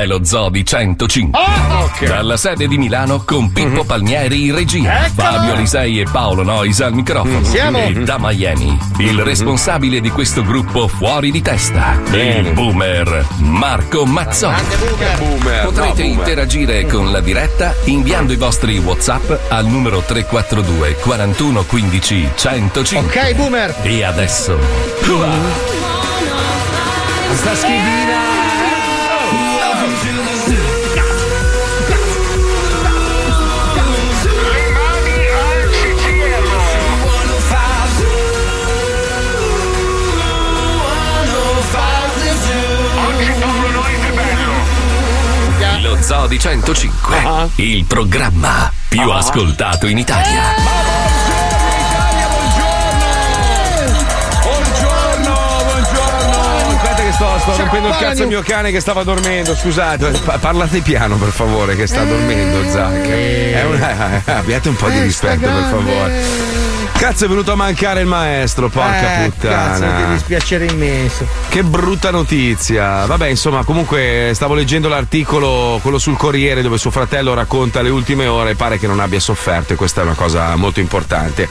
è lo Zodi 105. Dalla sede di Milano con Pippo Palmieri in regia, Fabio Alisei e Paolo Nois al microfono. Siamo. E da Miami, il responsabile di questo gruppo fuori di testa, il boomer Marco Mazzoni. Boomer, Potrete no, interagire con la diretta inviando i vostri WhatsApp al numero 342 41 15 105. Ok, boomer. E adesso Sta schidina. Zodi 105, Ah. il programma più ascoltato in Italia. Buongiorno, buongiorno. Aspetta che sto, sto rompendo il cazzo al mio cane che stava dormendo, scusate. Pa- parlate piano per favore che sta dormendo Zac. È una- abbiate un po' di Eh, rispetto per favore. Cazzo è venuto a mancare il maestro, porca Eh, Cazzo, che puttana. dispiacere immenso. Che brutta notizia. Vabbè, insomma, comunque stavo leggendo l'articolo, quello sul Corriere, dove suo fratello racconta le ultime ore e pare che non abbia sofferto e questa è una cosa molto importante.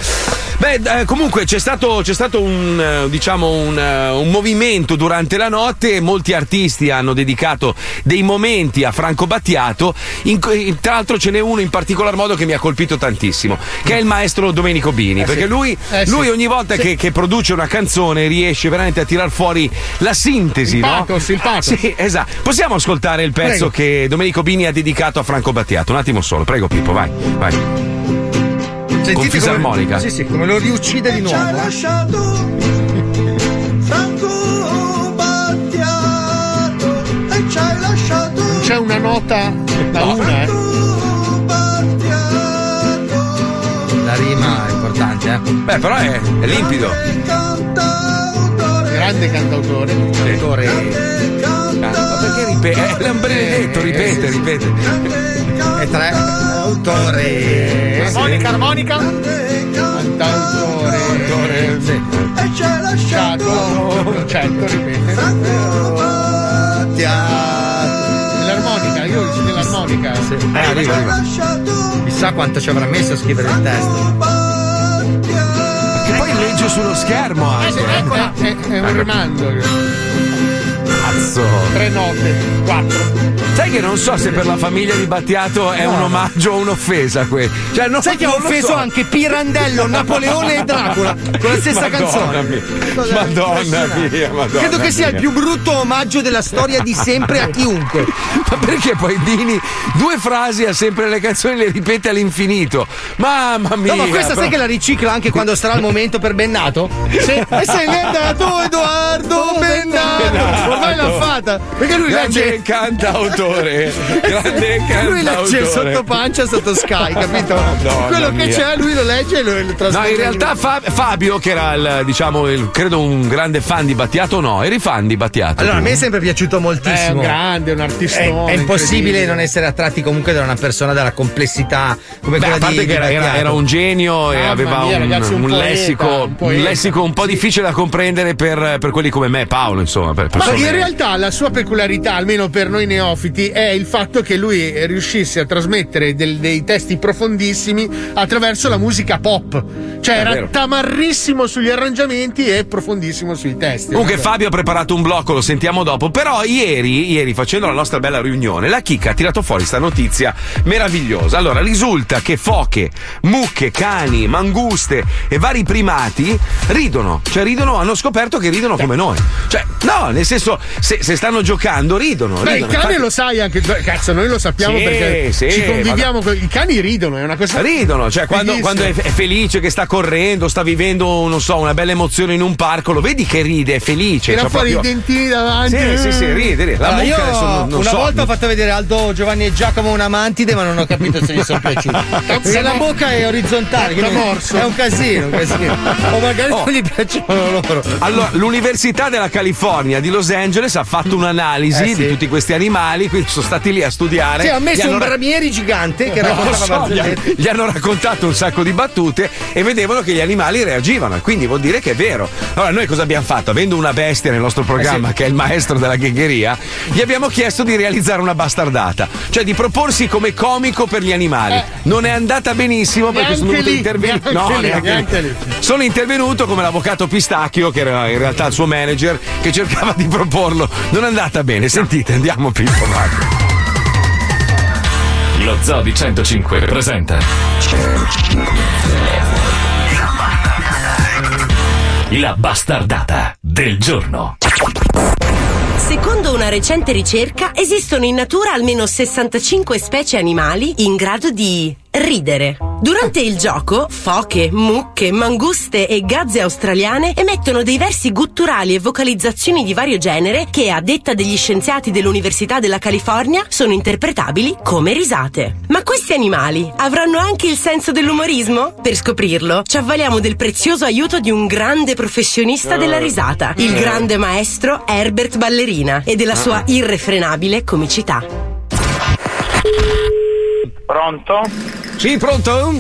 Beh, eh, comunque c'è stato, c'è stato un, eh, diciamo, un, eh, un movimento durante la notte, molti artisti hanno dedicato dei momenti a Franco Battiato, in- tra l'altro ce n'è uno in particolar modo che mi ha colpito tantissimo, che è il maestro Domenico Bini, perché lui, Eh, sì. lui ogni volta Sì. che, che produce una canzone riesce veramente a tirar fuori la sintesi, Il no? pathos, il pathos. Sì, esatto. Possiamo ascoltare il pezzo Prego. che Domenico Bini ha dedicato a Franco Battiato? Un attimo solo, prego Pippo, vai, vai. Sentite fisarmonica? Come, sì, sì, come lo riuccide di Ci hai nuovo. lasciato Franco Battiato e ci hai lasciato C'è una nota da una, eh. Beh, però è, è limpido. Grande cantautore Grande cantautore. Autore Ma perché ripete? È un benedetto, ripete, ripete. e tre. Autore. Armonica, armonica. Cantautore. Sì. e ci hai lasciato Ciato. Concetto, ripete. L'armonica, io dico dell'armonica. Sì. Eh, Eh, arriva, arriva. Chissà quanto ci avrà messo a scrivere il testo. Che poi legge sullo schermo Eh, anche. eccola. È, è un rimando. Cazzo. Tre note. Quattro. Sai che non so se per la famiglia di Battiato è un omaggio o un'offesa que- Cioè, non, Sai che ha offeso so. anche Pirandello, Napoleone e Dracula con la stessa Madonna canzone. Mia. Madonna mia, Madonna Credo che sia il mia. più brutto omaggio della storia di sempre a chiunque. Ma perché poi Bini due frasi ha sempre le canzoni le ripete all'infinito? Mamma mia! No, ma questa però- sai che la ricicla anche quando sarà il momento per Bennato? Sì. E se n'è andato Edoardo Bennato! Ormai l'ha fatta! Perché lui legge. cantautore! Grande cantautore! Lui legge sotto pancia, sotto Sky, capito? Madonna Quello che mia. c'è, lui lo legge e lo, lo No, trasmette. in realtà Fa- Fabio, che era il, diciamo, il- credo un grande fan di Battiato, no, eri fan di Battiato. Allora, a tu? me è sempre piaciuto È un moltissimo. grande, un È, artistone. è impossibile non essere attratti comunque da una persona dalla complessità come Beh, quella a parte di, che era, era- era un genio e Mamma aveva mia, un, ragazzi, un un poeta, lessico, un lessico un po' difficile da comprendere per, per quelli come me e Paolo, insomma. Per Ma in realtà la sua peculiarità, almeno per noi neofiti, è il fatto che lui riuscisse a trasmettere del- dei testi profondissimi attraverso la musica pop. Cioè È era vero. tamarrissimo sugli arrangiamenti e profondissimo sui testi. Comunque. Fabio ha preparato un blocco, lo sentiamo dopo. Però ieri, ieri facendo la nostra bella riunione, la chicca ha tirato fuori sta notizia meravigliosa. Allora, risulta che foche, mucche, cani, manguste e vari primati ridono. Cioè ridono, hanno scoperto che ridono come noi. Cioè, no, nel senso, se, se stanno giocando, ridono. Beh, il ridono. cane Infatti- lo sa sai anche. Cazzo, noi lo sappiamo Sì, perché sì, ci conviviamo. con- I cani ridono, è una cosa. Ridono, cioè quando, quando è, felice che sta correndo, sta vivendo, non so, una bella emozione in un parco, lo vedi che ride, è felice. Tira c'ha fuori proprio- i dentini davanti. Sì, sì, sì, ride, ride. La Allora, io adesso non, non una so. volta ho fatto vedere Aldo, Giovanni e Giacomo una mantide, ma non ho capito se gli sono piaciuti. Perché la bocca è orizzontale, morso. è un casino, un casino. O magari Oh. non gli piacciono loro. Allora, l'Università della California di Los Angeles ha fatto un'analisi Eh, sì. di tutti questi animali, quindi sono stati lì a studiare. Sì, ha messo un ra- bramieri gigante che raccontava so, gli, gli hanno raccontato un sacco di battute e vedevano che gli animali reagivano, quindi vuol dire che è vero. Allora, noi cosa abbiamo fatto? Avendo una bestia nel nostro programma, che è il maestro della ghegheria, gli abbiamo chiesto di realizzare una bastardata, cioè di proporsi come comico per gli animali. Non è andata benissimo perché sono dovuto intervenire. No, lì, neanche neanche lì. lì. Sono intervenuto come l'avvocato Pistacchio, che era in realtà il suo manager, che cercava di proporlo. Non è andata bene. Sentite, andiamo Pippo. Lo Zoo di 105 presenta La bastardata del giorno. Secondo una recente ricerca, esistono in natura almeno 65 specie animali in grado di ridere. Durante il gioco, foche, mucche, manguste e gazze australiane emettono dei versi gutturali e vocalizzazioni di vario genere che, a detta degli scienziati dell'Università della California, sono interpretabili come risate. Ma questi animali avranno anche il senso dell'umorismo? Per scoprirlo, ci avvaliamo del prezioso aiuto di un grande professionista della risata, il grande maestro Herbert Ballerina e della sua irrefrenabile comicità. Pronto? Sì, pronto?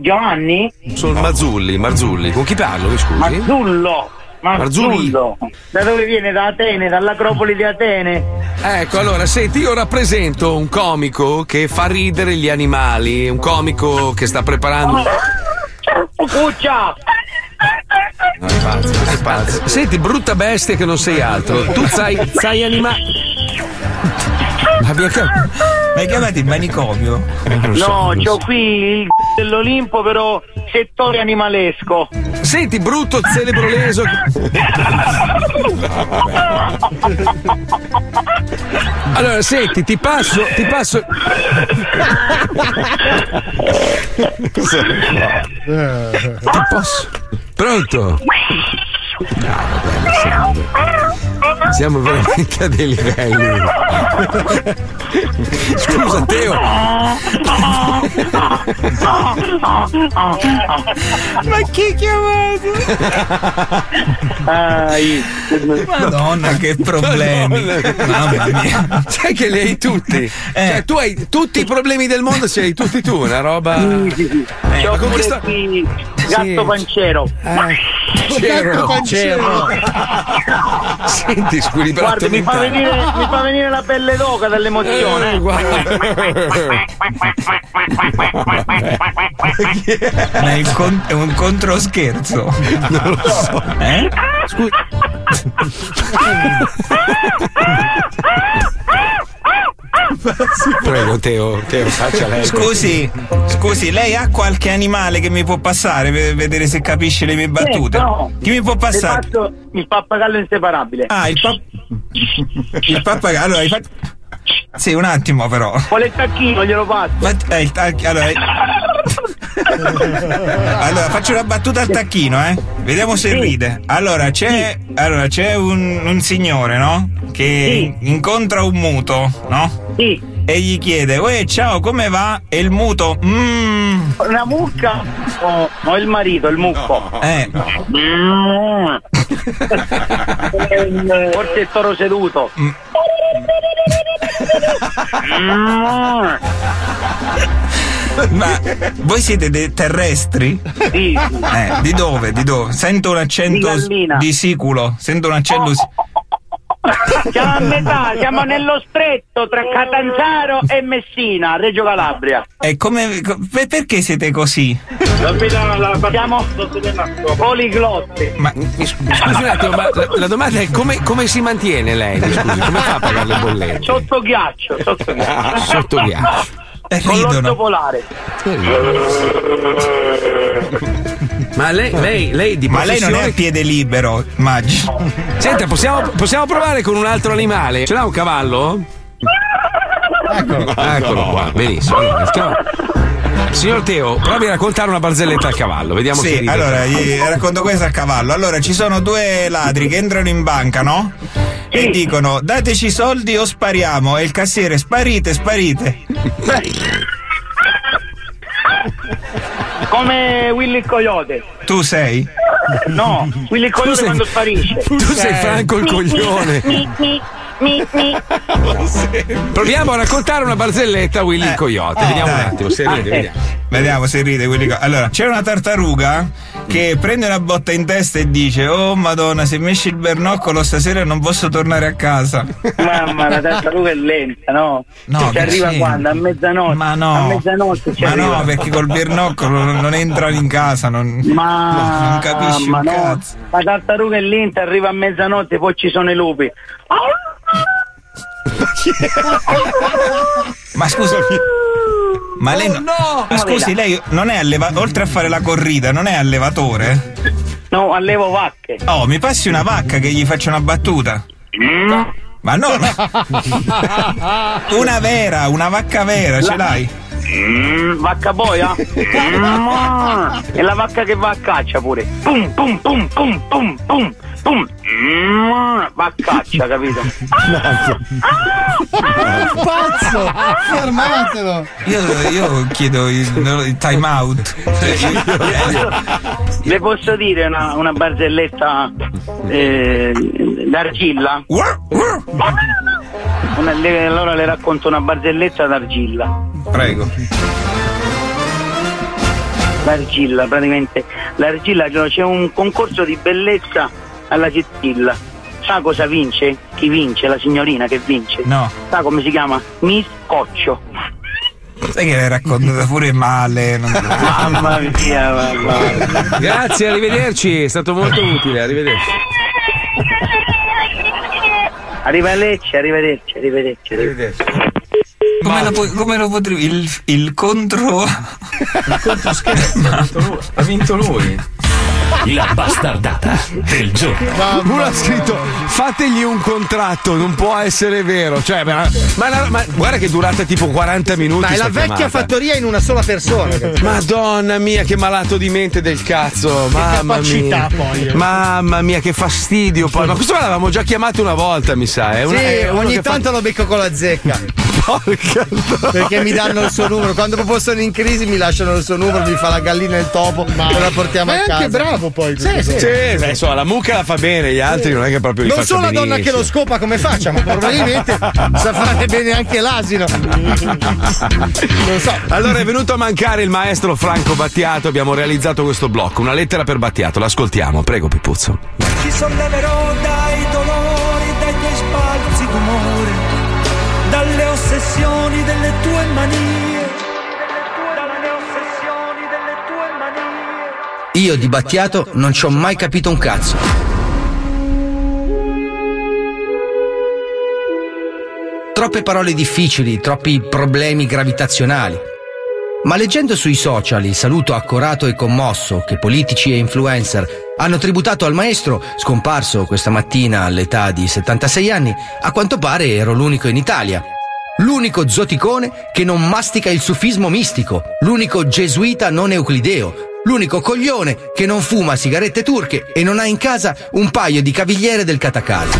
Giovanni? Sono Mazzulli, Marzulli. Con chi parlo, mi scusi? Mazzullo! Marzulli. Mazzullo! Da dove viene? Da Atene, dall'Acropoli di Atene? Ecco, allora, senti, io rappresento un comico che fa ridere gli animali, un comico che sta preparando... Cuccia! No, è pazzo, è pazzo. Senti, brutta bestia che non sei altro. Tu sai, sai animali... Ma mi hai chiamato in manicomio? so, No, c'ho so. qui il dell'Olimpo, però settore animalesco. Senti, brutto celebro leso. Allora, senti, ti passo, ti passo. Ti posso. Pronto? No, vabbè, siamo, siamo veramente a dei livelli. Scusa, Teo. Ma chi ha chiamato? Madonna, che problemi. Mamma mia. Sai che li hai tutti. Cioè, tu hai tutti i problemi del mondo, ce li hai tutti tu, una roba. C'ho ma con pure qui gatto pancero. C'ero. Pancero. Senti, squilibrato Guarda, mi fa, venire, mi fa venire la pelle d'oca dall'emozione. Eh. Ma è, con- è un controscherzo. Non lo so. Eh? Prego, Teo, Teo, faccia lei. Scusi, scusi, lei ha qualche animale che mi può passare per vedere se capisce le mie battute? Eh, no. Chi mi può passare? faccio il pappagallo inseparabile. Ah, il, pap- il pappagallo. Allora, hai fatto. Sì, un attimo però. Vuole il tacchino, glielo passo. Ma, eh, il tac- allora, eh. allora, faccio una battuta al tacchino, eh. Vediamo se Sì. ride. Allora, c'è, allora, c'è un, un signore, no? Che incontra un muto, no? Sì, E gli chiede, Uè, ciao, come va? E il muto, mmm. una mucca o, o il marito, il mucco. Eh, Mm. Forse il toro seduto. Mm. ma voi siete dei terrestri? Sì, Eh, di dove? Di dove? Sento un accento Di di siculo. Sento un accento. si- siamo a metà, siamo nello stretto tra Catanzaro e Messina, Reggio Calabria. E come. co- per- perché siete così? Siamo poliglotti. Ma scusi un attimo, ma la, la domanda è come, come si mantiene lei? Scusi, come fa a pagare le bollette? Sotto ghiaccio, sotto ghiaccio. Sotto ghiaccio. L'orso ridono. polare. Ma lei, lei, lei di Ma lei non è a piede libero, immagino. Senta, possiamo, possiamo provare con un altro animale? Ce l'ha un cavallo? Eccolo. Eccolo qua, benissimo. Allora, Signor Teo, provi a raccontare una barzelletta al cavallo, vediamo se Sì, ride. allora gli racconto questo a cavallo. Allora, ci sono due ladri che entrano in banca, no? E dicono dateci i soldi o spariamo. E il cassiere sparite, sparite. Come Willy il Coyote. Tu sei? No, Willy Coyote sei- quando sparisce. Tu sei Franco il coglione. Mi, mi. Proviamo a raccontare una barzelletta a Willy il Coyote. Vediamo un dai. attimo se ride, Eh. vediamo. Vediamo se ride quelli co- Allora, c'è una tartaruga che prende una botta in testa e dice: Oh madonna, se mi esce il bernoccolo stasera non posso tornare a casa. Mamma, la tartaruga è lenta, no? No, Cioè, ci arriva c'è? quando? A mezzanotte. Ma no. A mezzanotte ci Ma arriva. no, perché col bernoccolo non, non entrano in casa, non, Ma, no, non capisci ma un no, cazzo. la tartaruga è lenta, arriva a mezzanotte, poi ci sono i lupi. Ma scusa. Ma lei no, ma scusi, lei non è allevatore, oltre a fare la corrida, non è allevatore? No, allevo vacche. Oh, mi passi una vacca che gli faccia una battuta. Ma no, una vera, una vacca vera, ce l'hai? Mm, vacca boia? Mm, è la vacca che va a caccia pure. Pum, pum, pum, pum, pum, pum, pum. Mm, va a caccia, capito? Pazzo! Fermatelo! Io, io chiedo il, il time out. Le posso dire una, una barzelletta eh, d'argilla? Una- le- allora le racconto una barzelletta d'argilla. Prego. L'argilla, praticamente. L'argilla cioè, c'è un concorso di bellezza alla Cittilla. Sa cosa vince? Chi vince? La signorina che vince? No. Sa come si chiama? Miss Coccio. Sai che l'hai raccontata pure male. non- Mamma mia, mamma. Grazie, arrivederci, è stato molto utile, arrivederci. Arrivederci, arrivederci, arrivederci. arrivederci. Come lo, pu- come lo potrei. Il, il contro. Ha vinto lui. La bastardata del giorno. Uno ha scritto fategli un contratto, non può essere vero. Cioè, ma, ma- ma- guarda che è durata tipo 40 minuti. Ma è la vecchia chiamata. fattoria in una sola persona. Madonna mia, che malato di mente del cazzo. Mamma capacità, mia. poi. Mamma mia, che fastidio. Poi. Ma questo l'avevamo già chiamato una volta, mi sa. È una, Sì, è uno ogni che fa- tanto lo becco con la zecca. Porca Perché mi danno il suo numero. Quando proprio sono in crisi mi lasciano il suo numero, mi fa la gallina e il topo e la portiamo Ma a è casa. anche bravo poi. Sì, sì. Sì, beh, insomma, la mucca la fa bene, gli altri non è che proprio Non faccia so la donna che lo scopa come faccia, ma probabilmente sa fare bene anche l'asino. Non so. Allora è venuto a mancare il maestro Franco Battiato, abbiamo realizzato questo blocco, una lettera per Battiato, l'ascoltiamo, prego Pipuzzo. Ci solleverò dai ossessioni delle tue manie. Io di Battiato non ci ho mai capito un cazzo. Troppe parole difficili, troppi problemi gravitazionali. Ma leggendo sui social il saluto accorato e commosso che politici e influencer hanno tributato al maestro, scomparso questa mattina all'età di 76 anni, a quanto pare ero l'unico in Italia. L'unico zoticone che non mastica il sufismo mistico, l'unico gesuita non euclideo, l'unico coglione che non fuma sigarette turche e non ha in casa un paio di cavigliere del catacalco.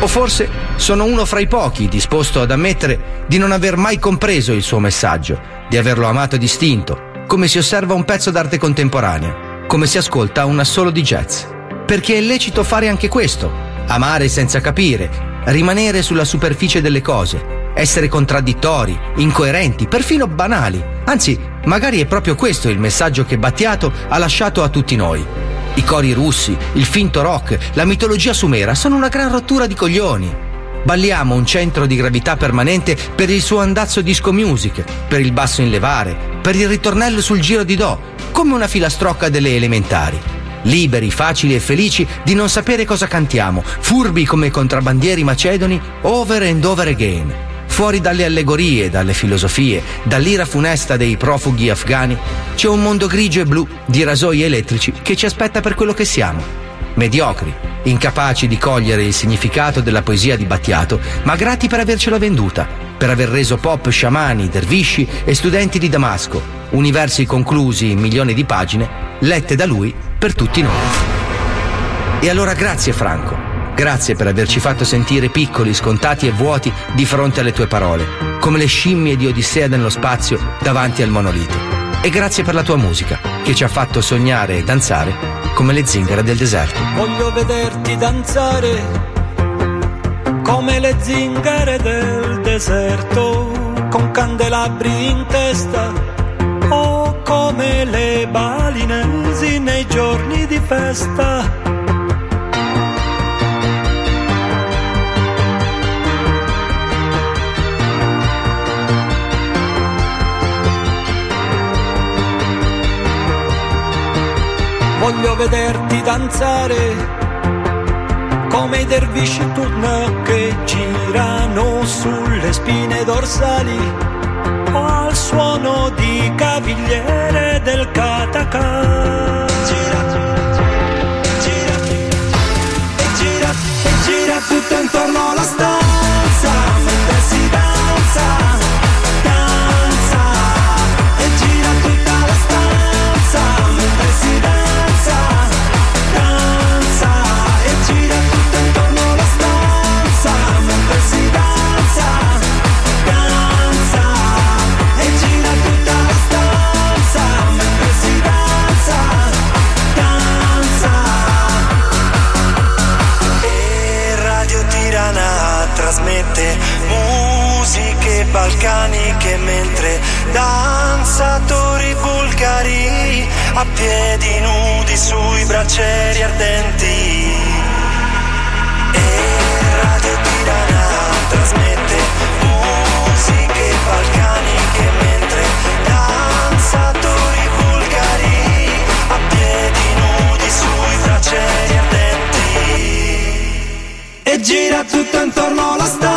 O forse sono uno fra i pochi disposto ad ammettere di non aver mai compreso il suo messaggio, di averlo amato e distinto, come si osserva un pezzo d'arte contemporanea, come si ascolta un assolo di jazz. Perché è lecito fare anche questo, amare senza capire, rimanere sulla superficie delle cose, essere contraddittori, incoerenti, perfino banali. Anzi, magari è proprio questo il messaggio che Battiato ha lasciato a tutti noi. I cori russi, il finto rock, la mitologia sumera sono una gran rottura di coglioni. Balliamo un centro di gravità permanente per il suo andazzo disco music, per il basso in levare, per il ritornello sul giro di do, come una filastrocca delle elementari. Liberi, facili e felici di non sapere cosa cantiamo, furbi come contrabbandieri macedoni, over and over again. fuori dalle allegorie, dalle filosofie, dall'ira funesta dei profughi afghani, c'è un mondo grigio e blu di rasoi elettrici che ci aspetta per quello che siamo. Mediocri, incapaci di cogliere il significato della poesia di Battiato, ma grati per avercela venduta, per aver reso pop sciamani, dervisci e studenti di Damasco, universi conclusi in milioni di pagine, lette da lui per tutti noi. E allora grazie Franco, grazie per averci fatto sentire piccoli, scontati e vuoti di fronte alle tue parole, come le scimmie di Odissea nello spazio davanti al monolito. E grazie per la tua musica, che ci ha fatto sognare e danzare come le zingare del deserto. Voglio vederti danzare come le zingare del deserto, con candelabri in testa o come le balinesi nei giorni di festa. Voglio vederti danzare come i dervisci turna che girano sulle spine dorsali suono di cavigliere del catacà. Gira, gira, e gira, e gira tutto intorno alla stanza musiche balcaniche mentre danzatori bulgari a piedi nudi sui braccieri ardenti. E Radio Tirana trasmette musiche balcaniche mentre danzatori bulgari a piedi nudi sui braccieri ardenti. E gira tutto intorno alla stanza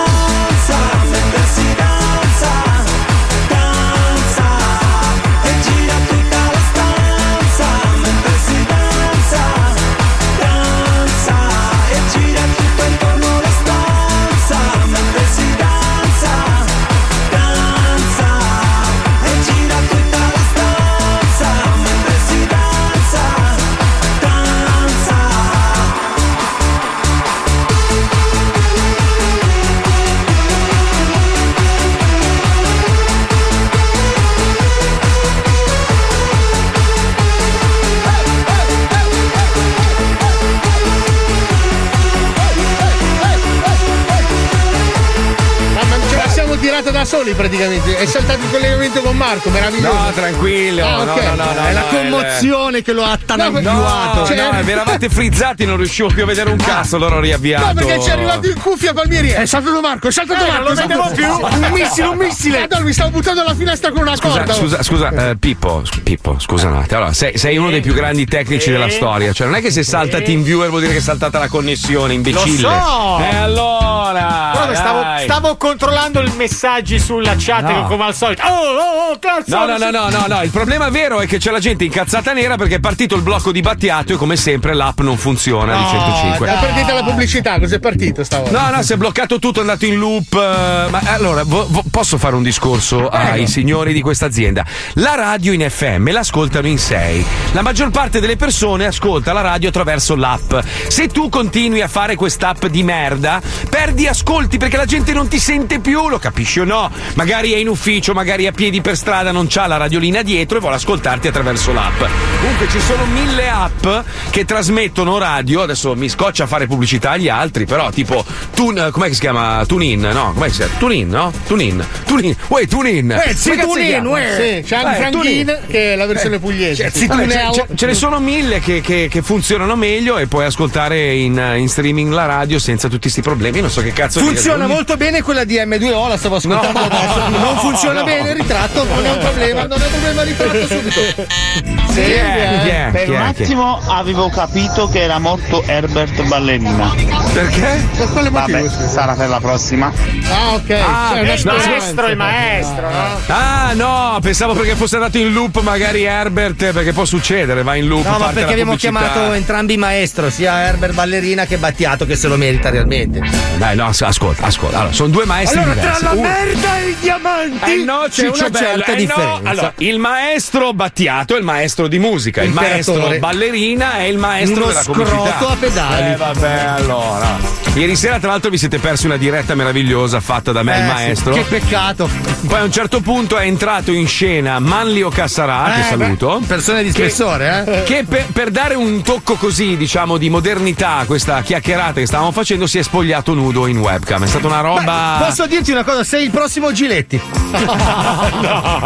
soli praticamente. È saltato il collegamento con Marco, meraviglioso. No, tranquillo. Ah, no, ok. no, no, no, È la commozione che lo ha No, Cioè- no, vi eravate frizzati, non riuscivo più a vedere un cazzo, allora ho riavviato. No, perché ci è arrivato in cuffia Palmieri. È saltato Marco, è saltato Eh, Marco. non lo vedevo più. Un missile, un missile. Madonna, mi stavo buttando dalla finestra con una Scusa, corda. scusa, scusa eh, Pippo, Pippo, scusa un attimo. Allora, sei, sei uno dei più grandi tecnici della storia. Cioè, non è che se salta TeamViewer vuol dire che è saltata la connessione, imbecille. Lo so! E allora! Guarda, stavo, stavo controllando i messaggi sulla chat No. come al solito. Oh, oh, oh, cazzo! No, no, no, no, no, no, il problema vero è che c'è la gente incazzata nera perché è partito il blocco di Battiato e come sempre l'app non funziona di 105. È partita la pubblicità, cos'è partito stavolta? No, no, si è bloccato tutto, è andato in loop. eh, Ma allora, vo- vo- posso fare un discorso ai signori di questa azienda? La radio in FM l'ascoltano in 6. La maggior parte delle persone ascolta la radio attraverso l'app. Se tu continui a fare quest'app di merda, perdi ascolti perché la gente non ti sente più, lo capisci o no? Magari è in ufficio, magari a piedi per strada, non c'ha la radiolina dietro e vuole ascoltarti attraverso l'app. Comunque ci sono mille app che trasmettono radio, adesso mi scoccia a fare pubblicità agli altri, però tipo Tun, com'è che si chiama? TuneIn, no? Com'è che si chiama? TuneIn, no? TuneIn. TuneIn. Uè, TuneIn. Eh, sì, Tunin, uè. Sì, c'è anche Eh, Franchin, TuneIn. che è la versione Eh, pugliese. Sì, vabbè, Tuneo. ce, ce- ne sono mille che, che- che funzionano meglio e puoi ascoltare in, in streaming la radio senza tutti questi problemi. Non so che cazzo Funziona molto bene quella di M2O, la stavo ascoltando ritratto adesso. Non funziona bene il ritratto, non è un problema, non è un problema, ritratto subito. Sì, è? per Chi un attimo avevo capito che era morto Herbert Ballerina. Perché? Per quale motivo? Vabbè, sarà per la prossima. Ah, ok. Ah, ok. speranza. Maestro, il maestro, no? Ah no, pensavo perché fosse andato in loop magari Herbert, perché può succedere, va in loop. No, ma perché la abbiamo pubblicità. chiamato entrambi maestro, sia Herbert Ballerina che Battiato, che se lo merita realmente. Dai, no, as- ascolta, ascolta. Allora, sono due maestri Allora, tra diversi. la Uno- merda e i diamanti Eh no, c'è Ciccio una Bello, certa eh no. differenza. Allora, il maestro Battiato è il maestro di musica, il Imperatore. maestro ballerina è il maestro Uno della comicità. scroto a pedali. Eh vabbè, allora. Ieri sera, tra l'altro, vi siete persi una diretta meravigliosa fatta da me, Eh, il sì, maestro. Che peccato. Poi a un certo punto è entrato in scena Manlio Cassarà, che Eh, saluto. beh, persone di che- spessore, eh? Che per, per dare un tocco così, diciamo, di modernità a questa chiacchierata che stavamo facendo, si è spogliato nudo in webcam. È stata una roba. Beh, posso dirti una cosa? Sei il prossimo Giletti.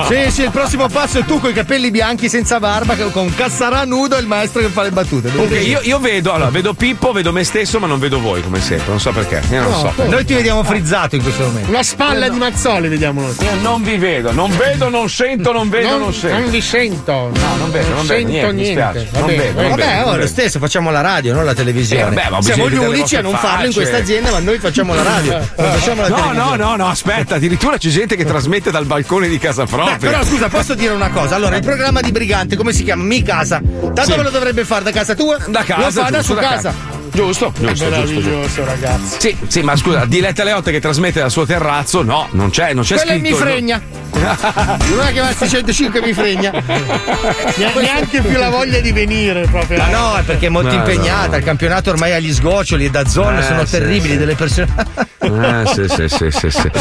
Sì, sì, il prossimo passo è tu con i capelli bianchi senza barba, che- con Cassarà nudo e il maestro che fa le battute. Ok, io, io vedo, allora, vedo Pippo, vedo me stesso, ma non vedo voi come sempre. Non so perché. Io non No, so. Noi ti vediamo frizzato in questo momento. Una spalla di Mazzoli, vediamo noi. Io non vi vedo, non vedo, non sento, non vedo, non, non, sento. non vi sento. No, non vedo, non vedo, sento niente, niente. Non bene, vedo, non. Vabbè, vedo, oh, non lo vedo. stesso, facciamo la radio, non la televisione. Eh, vabbè, Siamo gli unici a non farlo in questa azienda, ma noi facciamo la radio. Non facciamo la No, televisione. no, no, no, aspetta, addirittura c'è gente che trasmette dal balcone di casa Beh, propria. però scusa, posso dire una cosa? Allora, il programma di Brigante, come si chiama? Mi casa. Da Sì. dove lo dovrebbe fare? Da casa tua? Da casa, Lo fa da su da casa. Giusto, giusto, giusto, giusto. Meraviglioso, ragazzi. Sì, sì, ma scusa, Diletta Leotte che trasmette dal suo terrazzo, no, non c'è, non c'è Quello è scritto. mi fregna. Non è che va a 605 mi fregna. Ne- Neanche più la voglia di venire proprio. Ma no, è perché è molto No, impegnata. no. Il campionato ormai ha gli sgoccioli e da zone Eh, sono sì, terribili sì. delle persone. Eh, sì, sì, sì, sì, sì.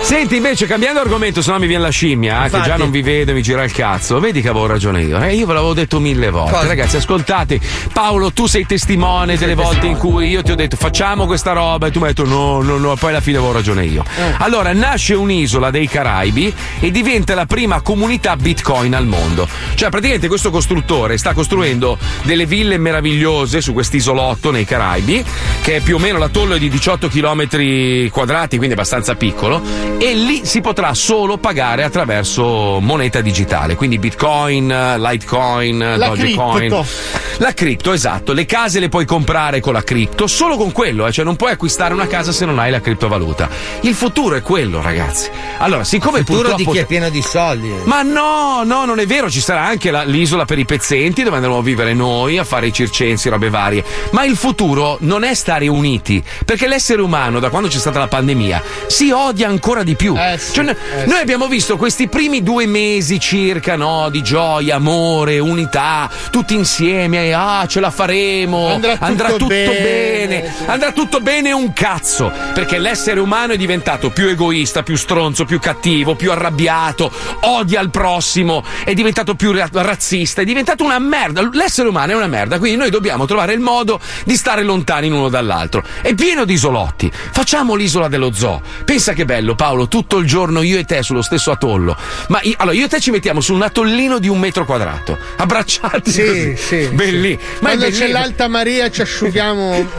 Senti, invece, cambiando argomento, se no mi viene la scimmia, eh, che Infatti. già non vi vede, mi gira il cazzo. Vedi che avevo ragione io. Eh, io ve l'avevo detto mille volte. Cosa? Ragazzi, ascoltate. Paolo, tu sei testimone delle volte in cui io ti ho detto facciamo questa roba e tu mi hai detto no, no, no, poi alla fine avevo ragione io. Eh. Allora, nasce un'isola dei Caraibi e diventa la prima comunità bitcoin al mondo. Cioè, praticamente questo costruttore sta costruendo delle ville meravigliose su quest'isolotto nei Caraibi, che è più o meno l'atollo è di 18 km quadrati, quindi abbastanza piccolo, e lì si potrà solo pagare attraverso moneta digitale, quindi bitcoin, litecoin, La dogecoin. cripto. La cripto, esatto. Le case le puoi comprare con la cripto, solo con quello, eh, cioè non puoi acquistare una casa se non hai la criptovaluta. Il futuro è quello, ragazzi. Allora, siccome Il futuro di purtroppo chi è pieno di soldi. ma no, no, non è vero, ci sarà anche la- l'isola per i pezzenti dove andremo a vivere noi, a fare i circensi, robe varie. Ma il futuro non è stare uniti, perché l'essere umano, da quando c'è stata la pandemia, si odia ancora di più. Eh sì, Cioè, eh noi abbiamo visto questi primi due mesi circa, no, di gioia, amore, unità, tutti insieme, ah, ce la faremo, Andrà tutto bene, bene, sì. andrà tutto bene un cazzo, perché l'essere umano è diventato più egoista, più stronzo, più cattivo, più arrabbiato, odia il prossimo, è diventato più ra- razzista, è diventato una merda. L'essere umano è una merda, quindi noi dobbiamo trovare il modo di stare lontani l'uno dall'altro. È pieno di isolotti. Facciamo l'isola dello zoo. Pensa che bello, Paolo, tutto il giorno io e te sullo stesso atollo. Ma i- allora io e te ci mettiamo su un atollino di un metro quadrato, abbracciati. Sì, così. sì. Belli. Ma Quando c'è l'alta Maria ci asciughiamo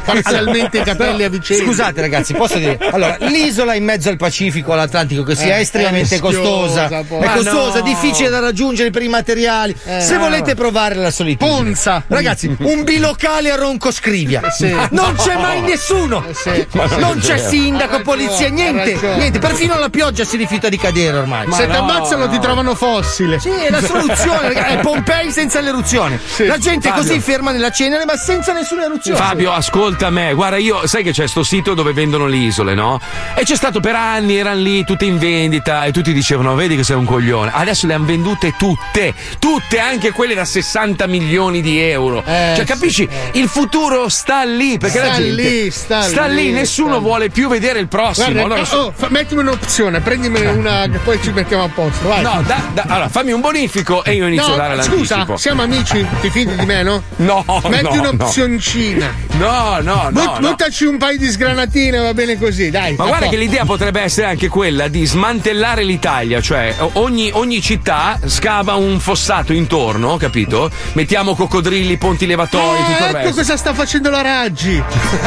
parzialmente i capelli a vicenda. Scusate ragazzi, posso dire? Allora, l'isola in mezzo al Pacifico, all'Atlantico, che sia Eh, estremamente è costosa, poi. è Ma costosa, no. difficile da raggiungere per i materiali. Eh. Se volete provare la solitudine, Ponza. ragazzi, un bilocale a Ronco Scrivia. Sì. Non c'è mai nessuno. Eh, sì. Non c'è sindaco, polizia, niente, niente. Perfino la pioggia si rifiuta di cadere ormai. Se no, ti ammazzano no. ti trovano fossile. Sì, è la soluzione, ragazzi. È Pompei senza l'eruzione. La gente è così ferma nella cenere, ma senza nessuna eruzione. Fabio, ascolta me, guarda, io sai che c'è sto sito dove vendono le isole, no? E c'è stato per anni, erano lì tutte in vendita e tutti dicevano: Vedi che sei un coglione. Adesso le hanno vendute tutte, tutte, anche quelle da 60 milioni di euro. Eh, cioè, capisci? Il futuro sta lì, perché la Sta gente lì, sta lì, lì, nessuno sta lì. vuole più vedere il prossimo. Guarda, Allora, oh, oh, fa- mettimi un'opzione, prendimene una che poi ci mettiamo a posto. Vai. No, da- da- allora fammi un bonifico e io inizio No, a dare scusa, l'anticipo. siamo amici? Ti fidi di me, no? No, Metti no, un'opzioncina. No, no, no. But- no. Buttaci un paio di sgranatine, va bene così, dai. Ma guarda posto. che l'idea potrebbe essere anche quella di smantellare l'Italia cioè ogni, ogni città scava un fossato intorno, capito? Mettiamo coccodrilli, ponti levatoi, tutto il ecco resto. cosa sta facendo la Raggi.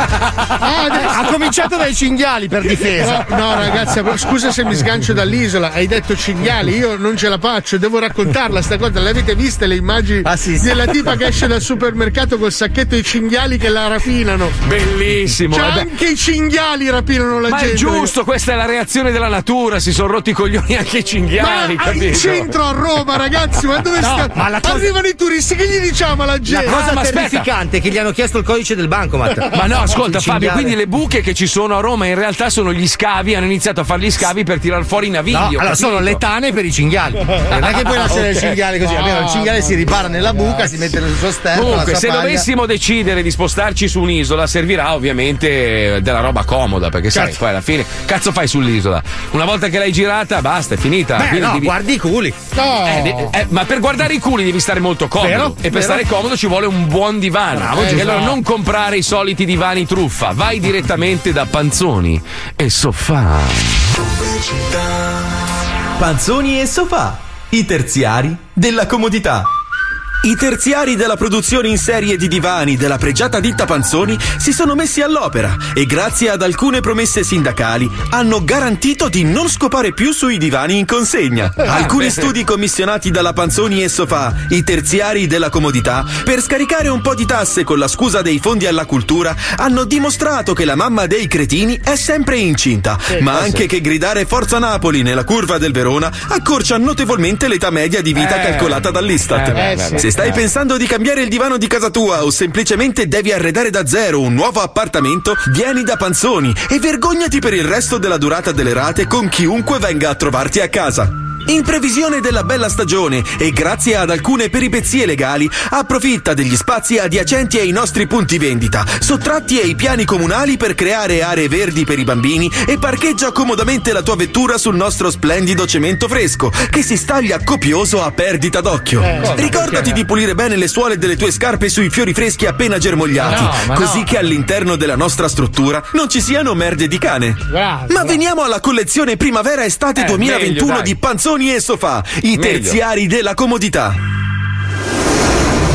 Ah, adesso- Ha cominciato dai cinghiali per difesa. No, no, ragazza, scusa se mi sgancio dall'isola. Hai detto cinghiali, io non ce la faccio, devo raccontarla sta cosa. Le avete viste le immagini Ah, sì, sì. della tipa che esce dal supermercato col sacchetto di cinghiali che la rapinano? Bellissimo. Cioè, eh beh. anche i cinghiali rapinano la Ma gente. è giusto, questa è la reazione della natura, si sono rotti i coglioni anche i Ma cinghiali, in capito? centro a Roma, ragazzi, ma dove No, sta? ma la cosa- Arrivano i turisti, che gli diciamo alla La gente? cosa Ah, ma terrificante è che gli hanno chiesto il codice del bancomat. Ma no, ascolta Il Fabio, cinghiale. quindi le buche che ci sono a Roma in realtà sono gli scavi, hanno iniziato a fare gli scavi per tirar fuori i navigli. No, allora capito. sono le tane per i cinghiali. Non è che puoi lasciare Ok. il cinghiale così. Almeno il cinghiale si ripara nella buca, si mette nel suo sterno. Comunque, la se dovessimo decidere di spostarci su un'isola, servirà ovviamente della roba comoda, perché sai, Certo. poi alla fine, cazzo fai sull'isola? Una volta che l'hai girata, basta, è finita. Beh, no, devi- guardi i culi. No. Eh, de- eh, ma per guardare i culi devi stare molto comodo. Vero, e per vero. stare comodo ci vuole un buon divano. Bravo, e giusto. allora non comprare i soliti divani truffa, vai direttamente da Panzoni e Sofà. Panzoni e sofà, i terziari della comodità. I terziari della produzione in serie di divani della pregiata ditta Panzoni si sono messi all'opera e grazie ad alcune promesse sindacali hanno garantito di non scopare più sui divani in consegna. Alcuni studi commissionati dalla Panzoni e Sofà, i terziari della comodità, per scaricare un po' di tasse con la scusa dei fondi alla cultura, hanno dimostrato che la mamma dei cretini è sempre incinta, ma anche che gridare Forza Napoli nella curva del Verona accorcia notevolmente l'età media di vita Eh. calcolata dall'Istat. Se stai eh. pensando di cambiare il divano di casa tua o semplicemente devi arredare da zero un nuovo appartamento, vieni da Panzoni e vergognati per il resto della durata delle rate con chiunque venga a trovarti a casa. In previsione della bella stagione e grazie ad alcune peripezie legali, approfitta degli spazi adiacenti ai nostri punti vendita, sottratti ai piani comunali per creare aree verdi per i bambini e parcheggia comodamente la tua vettura sul nostro splendido cemento fresco, che si staglia copioso a perdita d'occhio. Ricordati di pulire bene le suole delle tue scarpe sui fiori freschi appena germogliati, No, così no. che all'interno della nostra struttura non ci siano merde di cane. Bravo. Ma veniamo alla collezione primavera-estate Eh, 2021 meglio, di Panzoni e Sofà, i Meglio. terziari della comodità.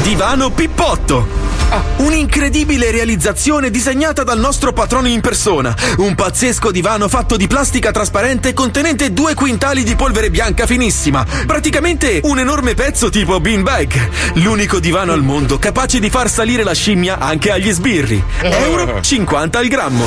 Divano Pippotto. Un'incredibile realizzazione disegnata dal nostro patrono in persona. Un pazzesco divano fatto di plastica trasparente contenente due quintali di polvere bianca finissima. Praticamente un enorme pezzo tipo beanbag. L'unico divano al mondo capace di far salire la scimmia anche agli sbirri. Euro 50 al grammo.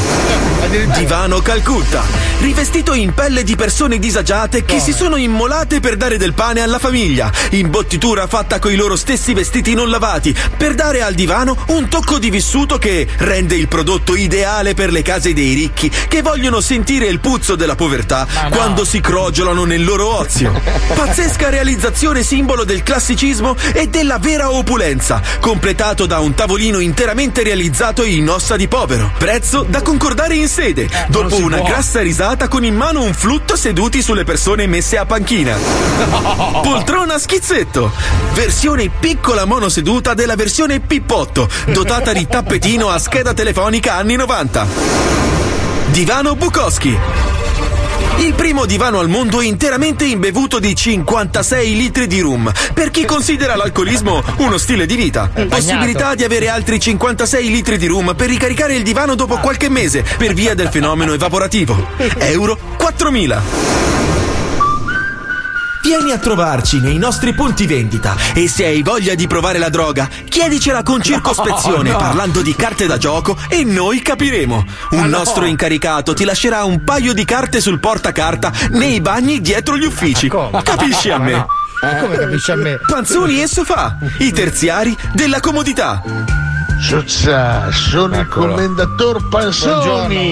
Divano Calcutta. Rivestito in pelle di persone disagiate che si sono immolate per dare del pane alla famiglia. Imbottitura fatta coi loro stessi vestiti non lavati. Per dare al divano un tocco di vissuto che rende il prodotto ideale per le case dei ricchi che vogliono sentire il puzzo della povertà quando si crogiolano nel loro ozio. Pazzesca realizzazione simbolo del classicismo e della vera opulenza, completato da un tavolino interamente realizzato in ossa di povero. Prezzo da concordare in sede, dopo si una può. grassa risata con in mano un flutto seduti sulle persone messe a panchina. Poltrona schizzetto, versione piccola monoseduta della versione pippotto, dotata di tappetino a scheda telefonica anni 90. Divano Bukowski. Il primo divano al mondo interamente imbevuto di 56 litri di rum, per chi considera l'alcolismo uno stile di vita. Possibilità di avere altri 56 litri di rum per ricaricare il divano dopo qualche mese, per via del fenomeno evaporativo. Euro 4000. Vieni a trovarci nei nostri punti vendita e se hai voglia di provare la droga, chiedicela con circospezione No, no. parlando di carte da gioco e noi capiremo. Un Ma no. nostro incaricato ti lascerà un paio di carte sul portacarta nei bagni dietro gli uffici. Capisci a me? Come capisci a me? Panzoni e sofà, i terziari della comodità. Cioccia, sono il Eccolo. commendator Pansoni.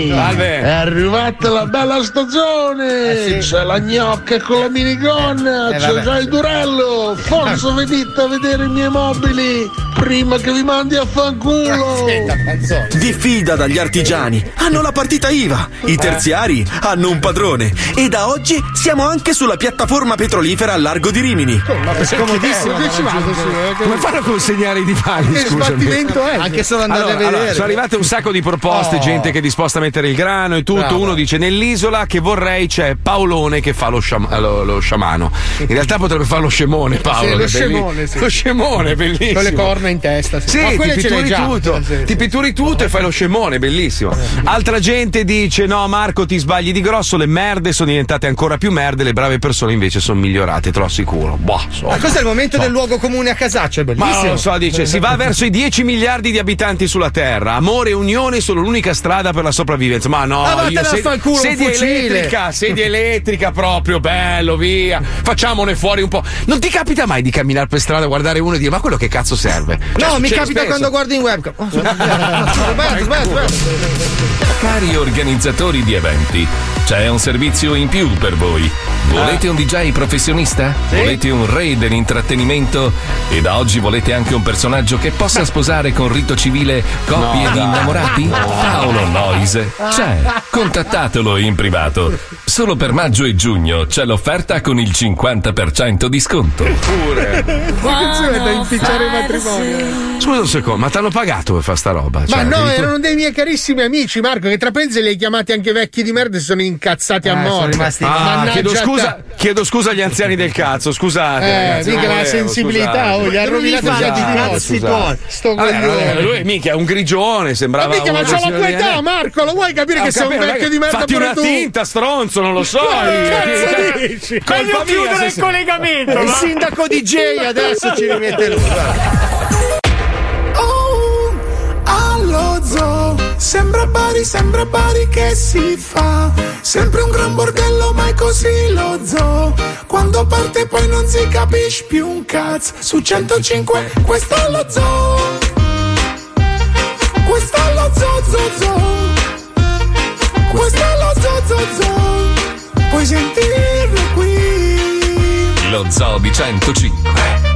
Buongiorno. Salve. È arrivata la bella stagione. C'è la gnocca con la minigonna, Eh, c'è vabbè. già il durello. Forza venite a vedere i miei mobili. Prima che vi mandi a fanculo. Diffida dagli artigiani, hanno la partita IVA, i terziari hanno un padrone e da oggi siamo anche sulla piattaforma petrolifera al largo di Rimini. Ma è scomodissimo. Eh? Come fanno a consegnare i divani? Che scusami? sbattimento è? Anche solo andare Allora, a vedere. allora, sono arrivate un sacco di proposte, Oh. gente che è disposta a mettere il grano e tutto. Bravo. Uno dice nell'isola che vorrei c'è Paolone che fa lo, sciam- lo- lo sciamano. In realtà potrebbe fare lo scemone Paolo. Sì, lo scemone, sì. Lo scemone, bellissimo. Con le corna in testa. Sì, Sì, Ma ti pitturi tutto, Sì, sì. ti pitturi tutto e fai lo scemone, bellissimo. Altra gente dice: No, Marco, ti sbagli di grosso, le merde sono diventate ancora più merde, le brave persone invece sono migliorate, te lo assicuro. Boh, so. Ma questo è il momento del luogo comune a Casaccio, è Ma bellissimo. non lo so, dice, si va verso i 10 miliardi di abitanti sulla Terra. Amore e unione sono l'unica strada per la sopravvivenza. Ma no, Ah, io far culo, sedia elettrica, sedia elettrica proprio, bello, via. Facciamone fuori un po'. Non ti capita mai di camminare per strada, guardare uno e dire, ma quello che cazzo serve? Cioè, No, mi succede capita spesso. quando guardo in webcam. Oh, sbagliato, sbagliato, sbagliato. Cari organizzatori di eventi, c'è un servizio in più per voi. Volete un DJ professionista? Sì. Volete un re dell'intrattenimento? E da oggi volete anche un personaggio che possa sposare con rito civile coppie No, di innamorati? No. Paolo Noise. C'è. Contattatelo in privato. Solo per maggio e giugno c'è l'offerta con il 50% di sconto. Pure. Attenzione da inficiare il matrimonio. Scusa un secondo, ma ti hanno pagato per fare sta roba? Ma Cioè, no, addirittura- erano dei miei carissimi amici, Marco, che tra pensi li hai chiamati anche vecchi di merda e si sono incazzati a Eh, sono morte. rimasti- Ah, chiedo a scusa, chiedo scusa agli anziani del cazzo, scusate. Eh, ragazzi, mica la volevo, sensibilità, scusate. oh, gli ha rovinato già di cazzi tuoi. Sto vabbè, lui mica è un grigione, Ma sembrava mica, ma c'ha la tua età. Marco, lo vuoi capire Eh, che sei un vecchio di merda Fatti una tinta, stronzo, non lo so. Ma che io- cazzo cioè, dici? colpa Voglio mia, chiudere il collegamento, Il sindaco DJ adesso ci rimette lui. Zoo, sembra Bari, sembra Bari che si fa. Sempre un gran bordello, ma è così lo zoo. Quando parte poi non si capisce più un cazzo. Su 105, questo è lo zoo. Questo è lo zoo, zoo, zoo. Questo è lo zoo, zoo, zoo. Puoi sentirlo qui. Lo Zoo di 105.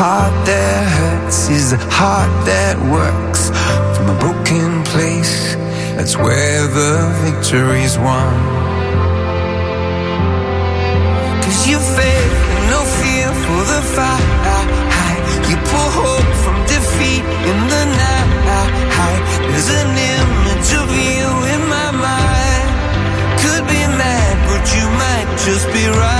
Heart that hurts is a heart that works. From a broken place, that's where the victory's won. Cause you and no fear for the fight. You pull hope from defeat in the night. There's an image of you in my mind. Could be mad, but you might just be right.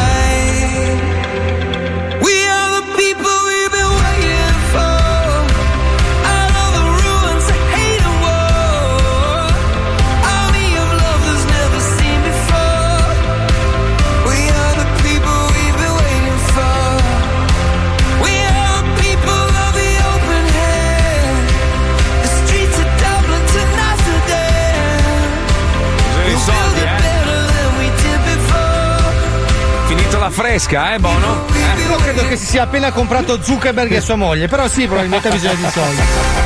Fresca, eh, Bono? Io credo che si sia appena comprato Zuckerberg e sua moglie, però sì, probabilmente ha bisogno di soldi.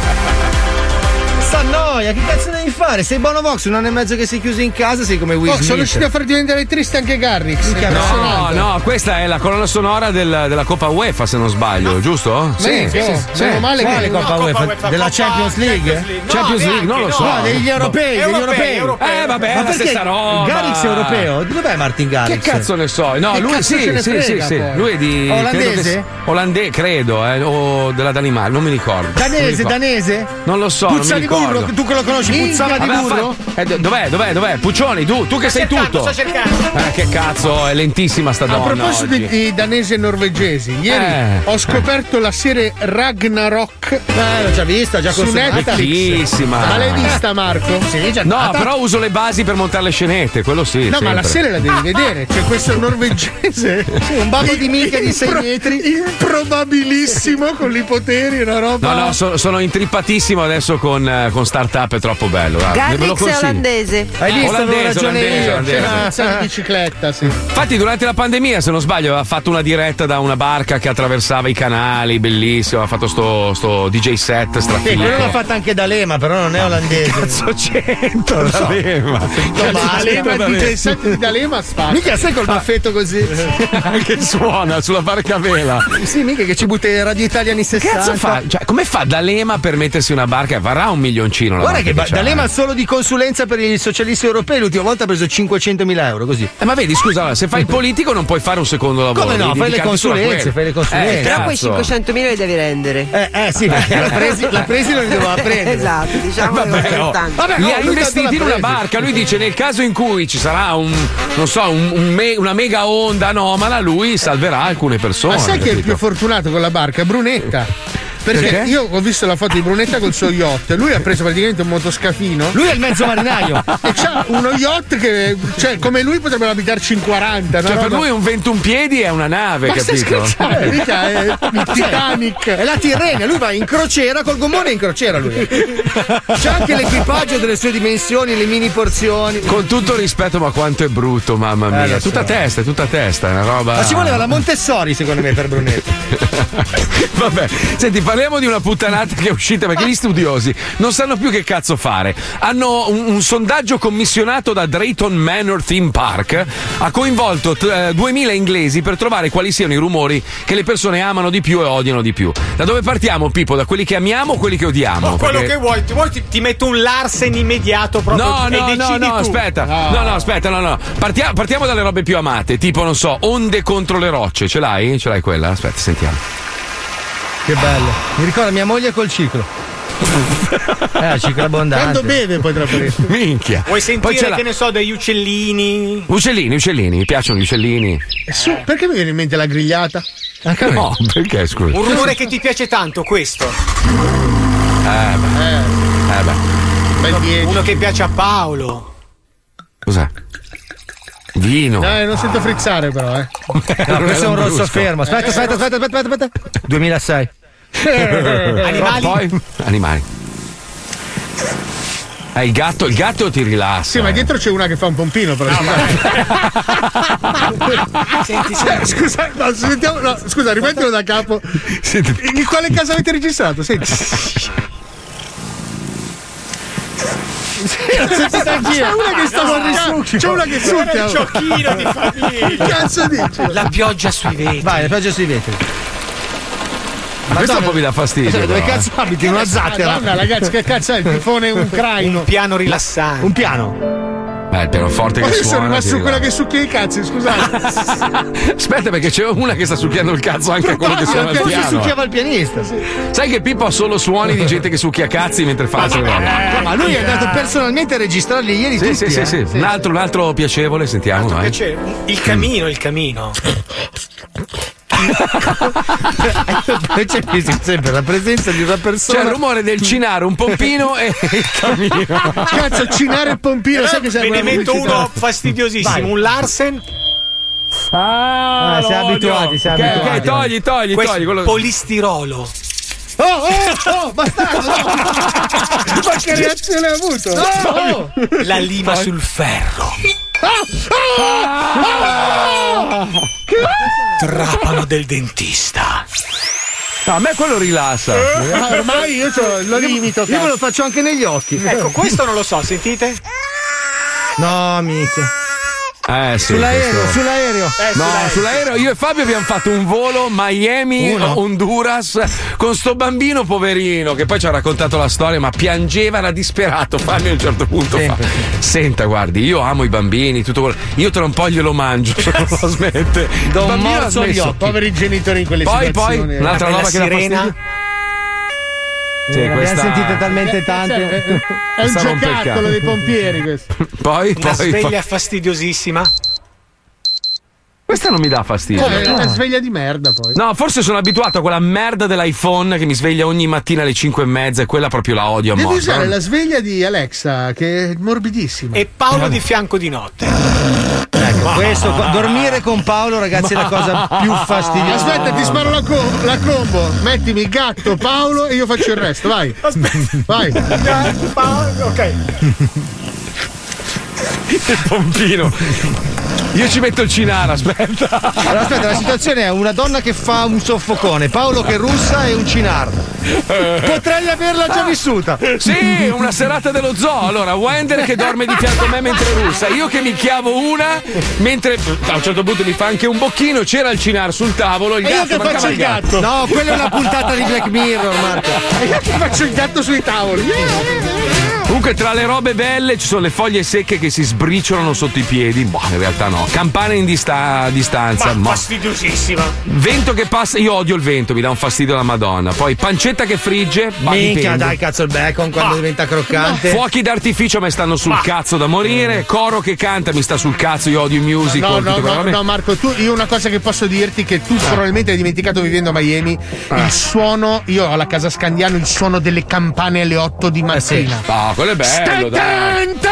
Sta noia, che cazzo devi fare? Sei Bonovox, un anno e mezzo che sei chiuso in casa, sei come Will Oh, Smith. sono riuscito a far diventare triste anche Garrix. No, no, questa è la colonna sonora del- della Coppa UEFA, se non sbaglio, giusto? Sì, sì, sì. Meno male Quale che Coppa UEFA? Della Champions League? Champions League, non lo so. No, degli europei, degli europei. Eh, vabbè, Ma la stessa roba. Garrix è europeo? Dov'è Martin Garrix? Che cazzo ne so? No, Che lui sì, sì, sì, sì. Lui è di. Olandese? Olandese, credo, eh, o della Danimarca, non mi ricordo. Danese, danese? Non lo so. Non mi ricordo. Burro, tu che lo conosci, puzzava di burro? fa- eh, do- dov'è, dov'è, dov'è? Puccioni, tu, tu che sei tutto. sto cercando. Eh, che cazzo, è lentissima sta A donna. proposito oggi. di, danesi e norvegesi, ieri Eh. ho scoperto la serie Ragnarok. Eh, l'ho già vista, già su consumata. Netflix. Bellissima. Ma l'hai vista, Marco? Sì, già No, però uso le basi per montare le scenette, quello sì. No, ma la serie la devi vedere. C'è questo norvegese. un babbo di minchia di sei Impro- metri. Improbabilissimo con i poteri, una roba. No, no, sono, sono intrippatissimo adesso con, eh, con startup, è troppo bello. Garrix è olandese. Hai visto? Olandese, ragione olandese, io. olandese. C'era un sacco di bicicletta, sì. Infatti, durante la pandemia, se non sbaglio, aveva fatto una diretta da una barca che attraversava i canali, bellissimo. Ha fatto sto, sto DJ set Sì, quello l'ha strafico. fatta anche D'Alema, però non è olandese. Cazzo c'entra D'Alema? D'Alema, il DJ set di D'Alema spacca. Mica sai col baffetto così? che suona sulla barca a vela. Sì, mica che ci butta Radio Italia anni 60. Cazzo fa? Cioè, come fa D'Alema per mettersi una barca? Varrà un milioncino Guarda che ba-. D'Alema solo di consulenza per i socialisti europei l'ultima volta ha preso 500.000 euro così. Eh, ma vedi, scusa, allora, se fai il politico non puoi fare un secondo lavoro. Come no? Fai le consulenze, fai le consulenze. Eh, Però quei cazzo. 500.000 li devi rendere. Eh, eh sì, perché la presi, la presi non li doveva prendere. Esatto, diciamo che Vabbè, importante. Vabbè, li no, ha lui investiti in l'ha una barca. Lui dice: nel caso in cui ci sarà un, non so, un- un me- una mega onda anomala, lui salverà alcune persone. Ma sai chi è il più fortunato con la barca? Brunetta. Perché, Perché? io ho visto la foto di Brunetta col suo yacht. Lui ha preso praticamente un motoscafino. Lui è il mezzo marinaio. E c'ha uno yacht che, cioè, come lui potrebbero abitarci in 40. una Cioè, per lui un 21 piedi è una nave, Ma stai capito? scherzando? Mica è il Titanic. È la Tirrenia, lui va in crociera col gommone in crociera lui. C'è anche l'equipaggio delle sue dimensioni, le mini porzioni. Con tutto rispetto, ma quanto è brutto, mamma Eh, mia. lo so. tutta testa, è tutta testa, è una roba. Ma ci voleva la Montessori secondo me per Brunetto. Vabbè, senti, parliamo di una puttanata che è uscita perché gli studiosi non sanno più che cazzo fare. Hanno un, un sondaggio commissionato da Drayton Manor Theme Park, ha coinvolto t- eh, 2000 inglesi per trovare quali siano i rumori che le persone amano di più e odiano di più. Da dove partiamo, Pippo? Da quelli che amiamo o quelli che odiamo? Oh, quello Perché- che vuoi, ti, vuoi ti, ti metto un Larsen immediato proprio No, no, no, no, tu. aspetta. No, no, aspetta, no, no. Partia- partiamo dalle robe più amate, tipo, non so, onde contro le rocce. Ce l'hai? Ce l'hai quella? Aspetta, sentiamo. Che bello. Mi ricorda mia moglie col ciclo. eh, ciclo abbondante. Quando beve poi tra parentesi. Minchia. Vuoi Poi sentire, c'è la- che ne so, degli uccellini? Uccellini, uccellini, mi piacciono gli uccellini. E su, perché mi viene in mente la grigliata? Anche. No, perché scusa? Un rumore che ti piace tanto, questo. Eh, beh. Eh, beh. Bel 10. Uno che piace a Paolo. Cos'è? Vino. Dai, non sento frizzare però, eh. No, questo è un rosso fermo. Aspetta, aspetta, aspetta, aspetta, aspetta, aspetta. 2006. Animali? Poi, animali. Eh, il gatto, il gatto ti rilassa. Sì, ma eh. dietro c'è una che fa un pompino, però. Senti, Eh, scusa, no, sentiamo- no, scusa, rimettilo da capo. In quale casa avete registrato? Senti. Sì, l'ho sentita anch'io. C'è una che sta morendo. C'è una che succhia. il giochino di famiglia. Che cazzo dici? La pioggia sui vetri. Vai, la pioggia sui vetri. Questo un po' mi dà fastidio. Dove però, eh. cazzo abiti? Una zattera. Madonna, ragazzi, che cazzo è il tifone ucraino? Un piano rilassante. Un piano. Eh, il pianoforte Ma che io sono suona. rimasto ti su quella che succhia i cazzi, scusate. Aspetta, perché c'è una che sta succhiando il cazzo anche a quello che suona il piano. succhiava il pianista. Sai che Pippo ha solo suoni di gente che succhia cazzi mentre fa la sua roba. Ma lui è andato personalmente a registrarli ieri Sì, tutti. sì, sì, eh. sì. Un altro, un altro piacevole, sentiamo. vai. Piace- Il camino, il camino. C'è sempre la presenza di una C'è persona. il rumore del cinare, un pompino e il camino. Cazzo, cinare e pompino, sai che Ve serve ne metto uno fastidiosissimo, Vai. un Larsen. Ah, Ah, si è abituati, si è Ok, abituati. ok, togli, togli, Questo togli. Quello... polistirolo. Oh, oh, oh, bastardo! no. Ma che reazione ha avuto? Oh, La lima sul ferro. Trapano del dentista. No, a me quello rilassa. Ah, ormai io lo limito. Io me lo faccio anche negli occhi. Ecco, questo non lo so, sentite? No, mica. Eh, sì, sull'aereo, questo- sull'aereo. no, sull'aereo io e Fabio abbiamo fatto un volo Miami, Uno. Honduras con sto bambino poverino che poi ci ha raccontato la storia ma piangeva, era disperato. Fabio a un certo punto fa: Senta, guardi, io amo i bambini, tutto quello. Io tra un po' glielo mangio se non lo smette. Il Do un bambino ha morso agli occhi. Poveri genitori in quelle Poi, poi, situazioni. un'altra Una roba che dà sirena. fastidio. Sì, ne abbiamo questa- sentite talmente tante. È un giocattolo cazzo. dei pompieri questo. Poi, Una poi, sveglia poi- fastidiosissima. Questa non mi dà fastidio. Come? È una sveglia di merda poi. No, forse sono abituato a quella merda dell'iPhone che mi sveglia ogni mattina alle 5 e mezza e quella proprio la odio a Devi morte. usare la sveglia di Alexa, che è morbidissima. E Paolo di fianco di notte. Ecco, questo, dormire con Paolo, ragazzi, è la cosa più fastidiosa. Aspetta, ti sparo la, co- la combo. Mettimi gatto, Paolo e io faccio il resto. Vai. Vai. Paolo, ok. Il pompino. Io ci metto il cinara, aspetta. Allora, aspetta, la situazione è una donna che fa un soffocone, Paolo che russa e un cinar. Potrei averla già vissuta. Sì, una serata dello zoo. Allora, Wender che dorme di fianco a me mentre russa, io che mi chiavo una, mentre a un certo punto mi fa anche un bocchino, c'era il cinar sul tavolo, il E io gatto che mancava faccio il gatto. No, quella è una puntata di Black Mirror, Marco. E io che faccio il gatto sui tavoli. Comunque, tra le robe belle ci sono le foglie secche che si sbriciolano sotto i piedi. Boh, in realtà no. Campane in dista- distanza. Ma fastidiosissima. Vento che passa, io odio il vento, mi dà un fastidio la Madonna. Poi pancetta che frigge, Minchia, dipende. dai, cazzo, il bacon quando Ah. diventa croccante. Fuochi d'artificio mi stanno sul Ma- cazzo da morire. Coro che canta mi sta sul cazzo. Io odio i musical. No, no, no, no, Marco, tu, io una cosa che posso dirti che tu probabilmente hai dimenticato vivendo a Miami, il suono, io ho la casa Scandiano, il suono delle campane alle 8 di mattina. Ah, quello è bello, dai.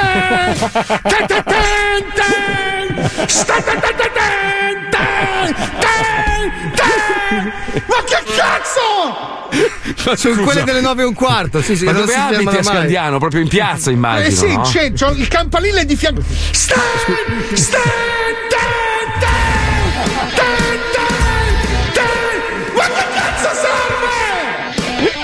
Ma che cazzo! Sono Scusa. quelle delle 9 e un quarto. Sì, sì, Ma dove abiti a. Scandiano? Proprio in piazza, immagino. Eh sì, no? c'è, c'ho il campanile di fianco. Stan! Stan!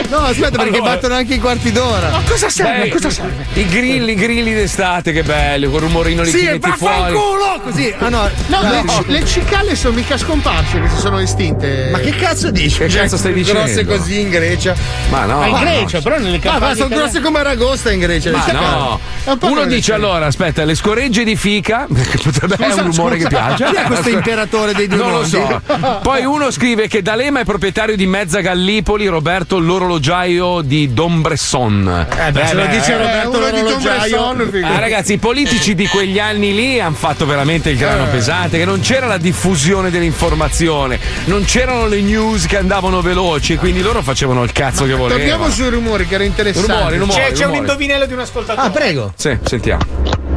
No, aspetta, perché Allora- battono anche i quarti d'ora. Ma cosa serve? Beh, cosa serve? I grilli, i grilli d'estate, che bello, col rumorino lì Sì, che metti fuori. vaffanculo! Così. Ah no, No, no. Le, ci- le cicale sono mica scomparse, che si sono estinte. Ma che cazzo dici? Che cazzo stai dicendo? Grosse così in Grecia. Ma no. Ma in ma Grecia, però nelle campagne. ma sono italiane- grosse come Aragosta in Grecia. Ma no, un uno dice allora: aspetta, le scoregge di fica, che potrebbe è un rumore scusa. che piace. Chi è questo imperatore dei due Non lo mondi? so. Poi uno scrive che D'Alema è proprietario di mezza Gallipoli, Roberto l'orologiaio di Don Bresson. Eh beh, se lo dice Eh, Roberto di l'orologiaio. Bresson, figo. Ah, ragazzi, i politici di quegli anni lì hanno fatto veramente il grano Eh. pesante, che non c'era la diffusione dell'informazione, non c'erano le news che andavano veloci, quindi loro facevano il cazzo che volevano. Torniamo sui rumori che era interessante. Rumori, rumori. C'è, c'è un rumori. indovinello di un ascoltatore. Ah, prego. Sì, sentiamo.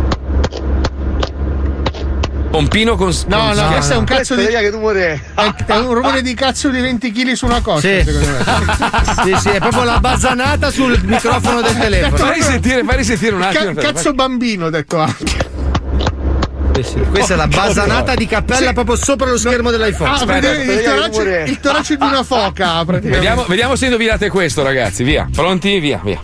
Pompino con. No, con- no, questo è un cazzo di. che rumore è? È, è un rumore di cazzo di 20 kg su una costa, Sì. secondo me. Sì, sì, è proprio la bazzanata sul microfono del telefono. Fai sentire, fai risentire un Ca- attimo. cazzo bambino, detto anche. Sì, sì. Questa è la bazzanata di cappella Sì. proprio sopra lo schermo dell'iPhone. Ah, Aspetta, vedete, il, torace, il torace di una foca, praticamente. Vediamo, vediamo se indovinate questo, ragazzi. Via. Pronti? Via, via.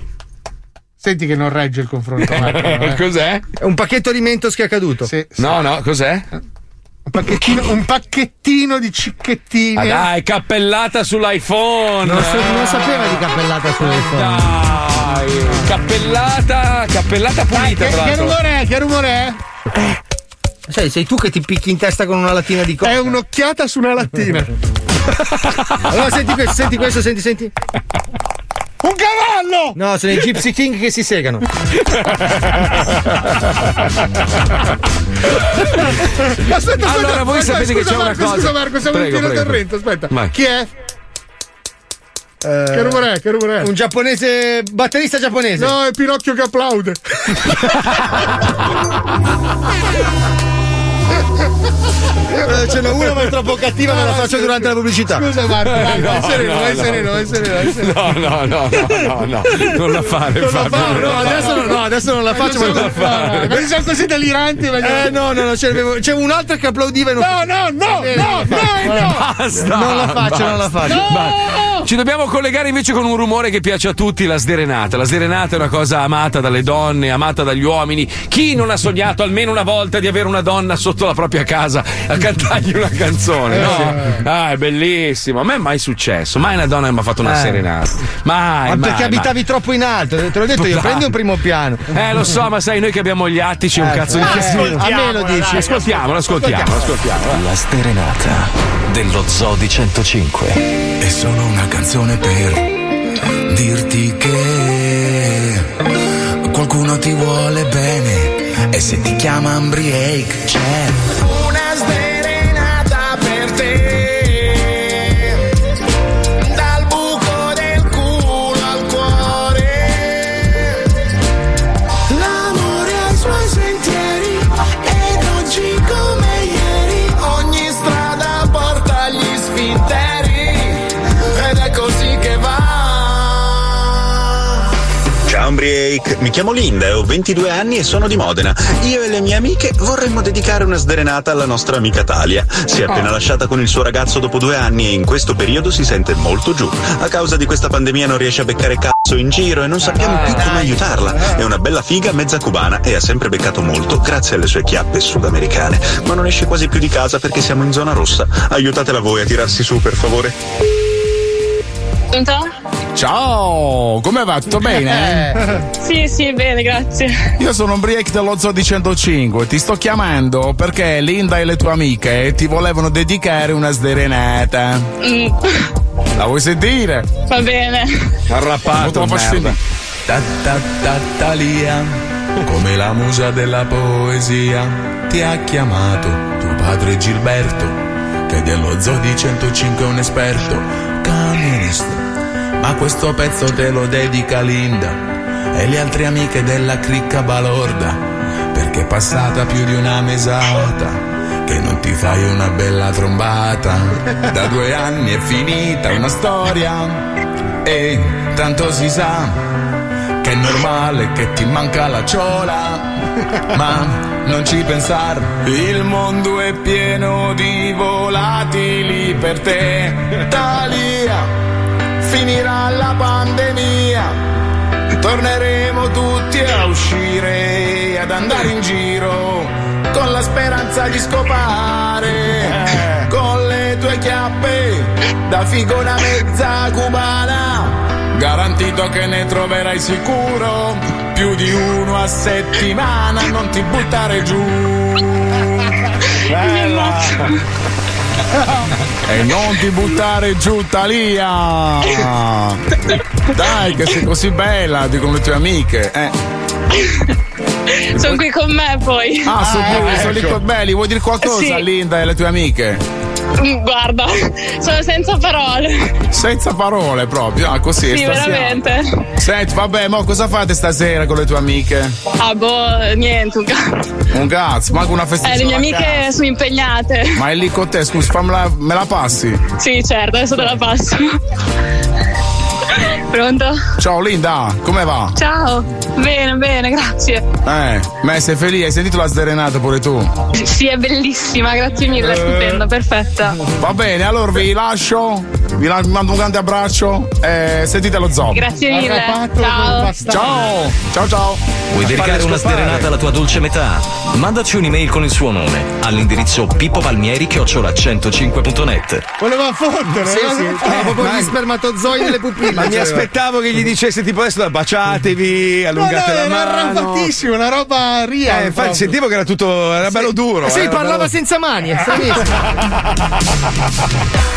Senti che non regge il confronto. Marco, eh. Cos'è? È un pacchetto di mentos che è caduto. Sì, sì. No, no, cos'è? Un, pacchettino, un pacchettino di cicchettine. Ah, dai, cappellata sull'iPhone. Non, so- non sapeva di cappellata sull'iPhone. Dai, cappellata, cappellata Dai, pulita, che, tra che l'altro. rumore è? Che rumore è? Sai, sei tu che ti picchi in testa con una lattina di coca. È un'occhiata su una lattina. Allora senti questo, senti questo, senti, senti. Un cavallo! No, sono i Gypsy King che si segano. Aspetta, aspetta. Allora, voi aspetta, sapete che scusa, c'è una Marco, cosa- Scusa Marco, siamo Prego, in pieno torrente, aspetta. Vai. Chi è? Che rumore è? Che rumore è? Un giapponese, batterista giapponese. No, è Pinocchio che applaude. Eh, Ce n'è una ma è troppo cattiva, me la faccio durante la pubblicità. Scusa Marco, vai No, sereno, no, vai no. sereno, vai sereno, vai sereno. No, no, no, no, no, no, non la fare, Non la Fabio, fa, non no, la adesso, fare. no, adesso non la faccio. Non ma- la fa. Questi sono così deliranti. Eh no, no, no, c'è un'altra che applaudiva e non No, no, no, no, no, no. Basta! Non la faccio, non la faccio. Ci dobbiamo collegare invece con un rumore che piace a tutti, la sderenata. La sderenata è una cosa amata dalle donne, amata dagli uomini. Chi non ha sognato almeno una volta di avere una donna sotto la propria casa a cantargli una canzone? No? Ah, è bellissimo. A me è mai successo. Mai una donna mi ha fatto una Eh. serenata. Mai. Ma mai, perché mai. abitavi troppo in alto? Te l'ho detto io, prendi un primo piano. Eh, lo so, ma sai, noi che abbiamo gli attici, un Eh, cazzo di eh, casino. a me lo dici. Ascoltiamolo, ascoltiamo, ascoltiamo. La sterenata dello Zodi 105. È solo una canzone per dirti che qualcuno ti vuole bene e se ti chiama Ambriake c'è Umbriake, mi chiamo Linda ho 22 anni e sono di Modena. Io e le mie amiche vorremmo dedicare una sdrenata alla nostra amica Talia. Si è appena lasciata con il suo ragazzo dopo due anni e in questo periodo si sente molto giù. A causa di questa pandemia non riesce a beccare cazzo in giro e non sappiamo più come aiutarla. È una bella figa mezza cubana e ha sempre beccato molto grazie alle sue chiappe sudamericane. Ma non esce quasi più di casa perché siamo in zona rossa. Aiutatela voi a tirarsi su, per favore. Ciao, come va? Tutto bene? Sì, sì, bene, grazie. Io sono un break dello Zodi 105, ti sto chiamando perché Linda e le tue amiche ti volevano dedicare una sderenata. Mm, La vuoi sentire? va bene. Faccio sentire. Ta ta ta Talia, come la musa della poesia, ti ha chiamato tuo padre Gilberto, che dello Zodi 105 è un esperto camionista. Ma questo pezzo te lo dedica Linda e le altre amiche della cricca balorda, perché è passata più di una mesata che non ti fai una bella trombata. Da due anni è finita una storia e tanto si sa che è normale che ti manca la ciola. Ma non ci pensar, il mondo è pieno di volatili per te. Talia, finirà la pandemia. Torneremo tutti a uscire e ad andare in giro con la speranza di scopare con le tue chiappe da figura mezza cubana. Garantito che ne troverai sicuro più di uno a settimana, non ti buttare giù. Bella. E non ti buttare giù, Talia! Dai, che sei così bella, dicono le tue amiche. Eh. Sono qui con me poi. Ah, sono, qui, sono lì ecco. con belli, vuoi dire qualcosa Sì. a Linda e alle tue amiche? Guarda, sono senza parole. Senza parole proprio, ah, così. Sì, stasera. veramente. Senti, vabbè, ma cosa fate stasera con le tue amiche? Ah, boh, niente. un ca- Un cazzo, manco una festa. Eh, le mie amiche sono impegnate. Ma è lì con te, scusa, fammela, me la passi? Sì, certo, adesso te la passo. Pronto? Ciao Linda, come va? Ciao. Bene, bene, grazie. Eh, me sei felice, hai sentito la sderenata pure tu? Sì, è bellissima, grazie mille, è stupenda, perfetta. Va bene, allora vi lascio, vi mando un grande abbraccio e sentite lo zoo. Grazie mille. Ciao. Ciao, ciao ciao. Vuoi dedicare una sderenata alla tua dolce metà? Mandaci un'email con il suo nome all'indirizzo pippopalmieri-105.net. Voleva fondere, Sì, no? sì. Aveva proprio Ma- gli spermatozoi nelle pupille. Ma mi cioè. aspettavo che gli dicesse tipo adesso baciatevi, No, no, allungate la era mano. arrambatissimo, una roba ria. Eh, infatti proprio. sentivo che era tutto, era bello duro. Sì, era parlava bello- senza mani, è stranissimo.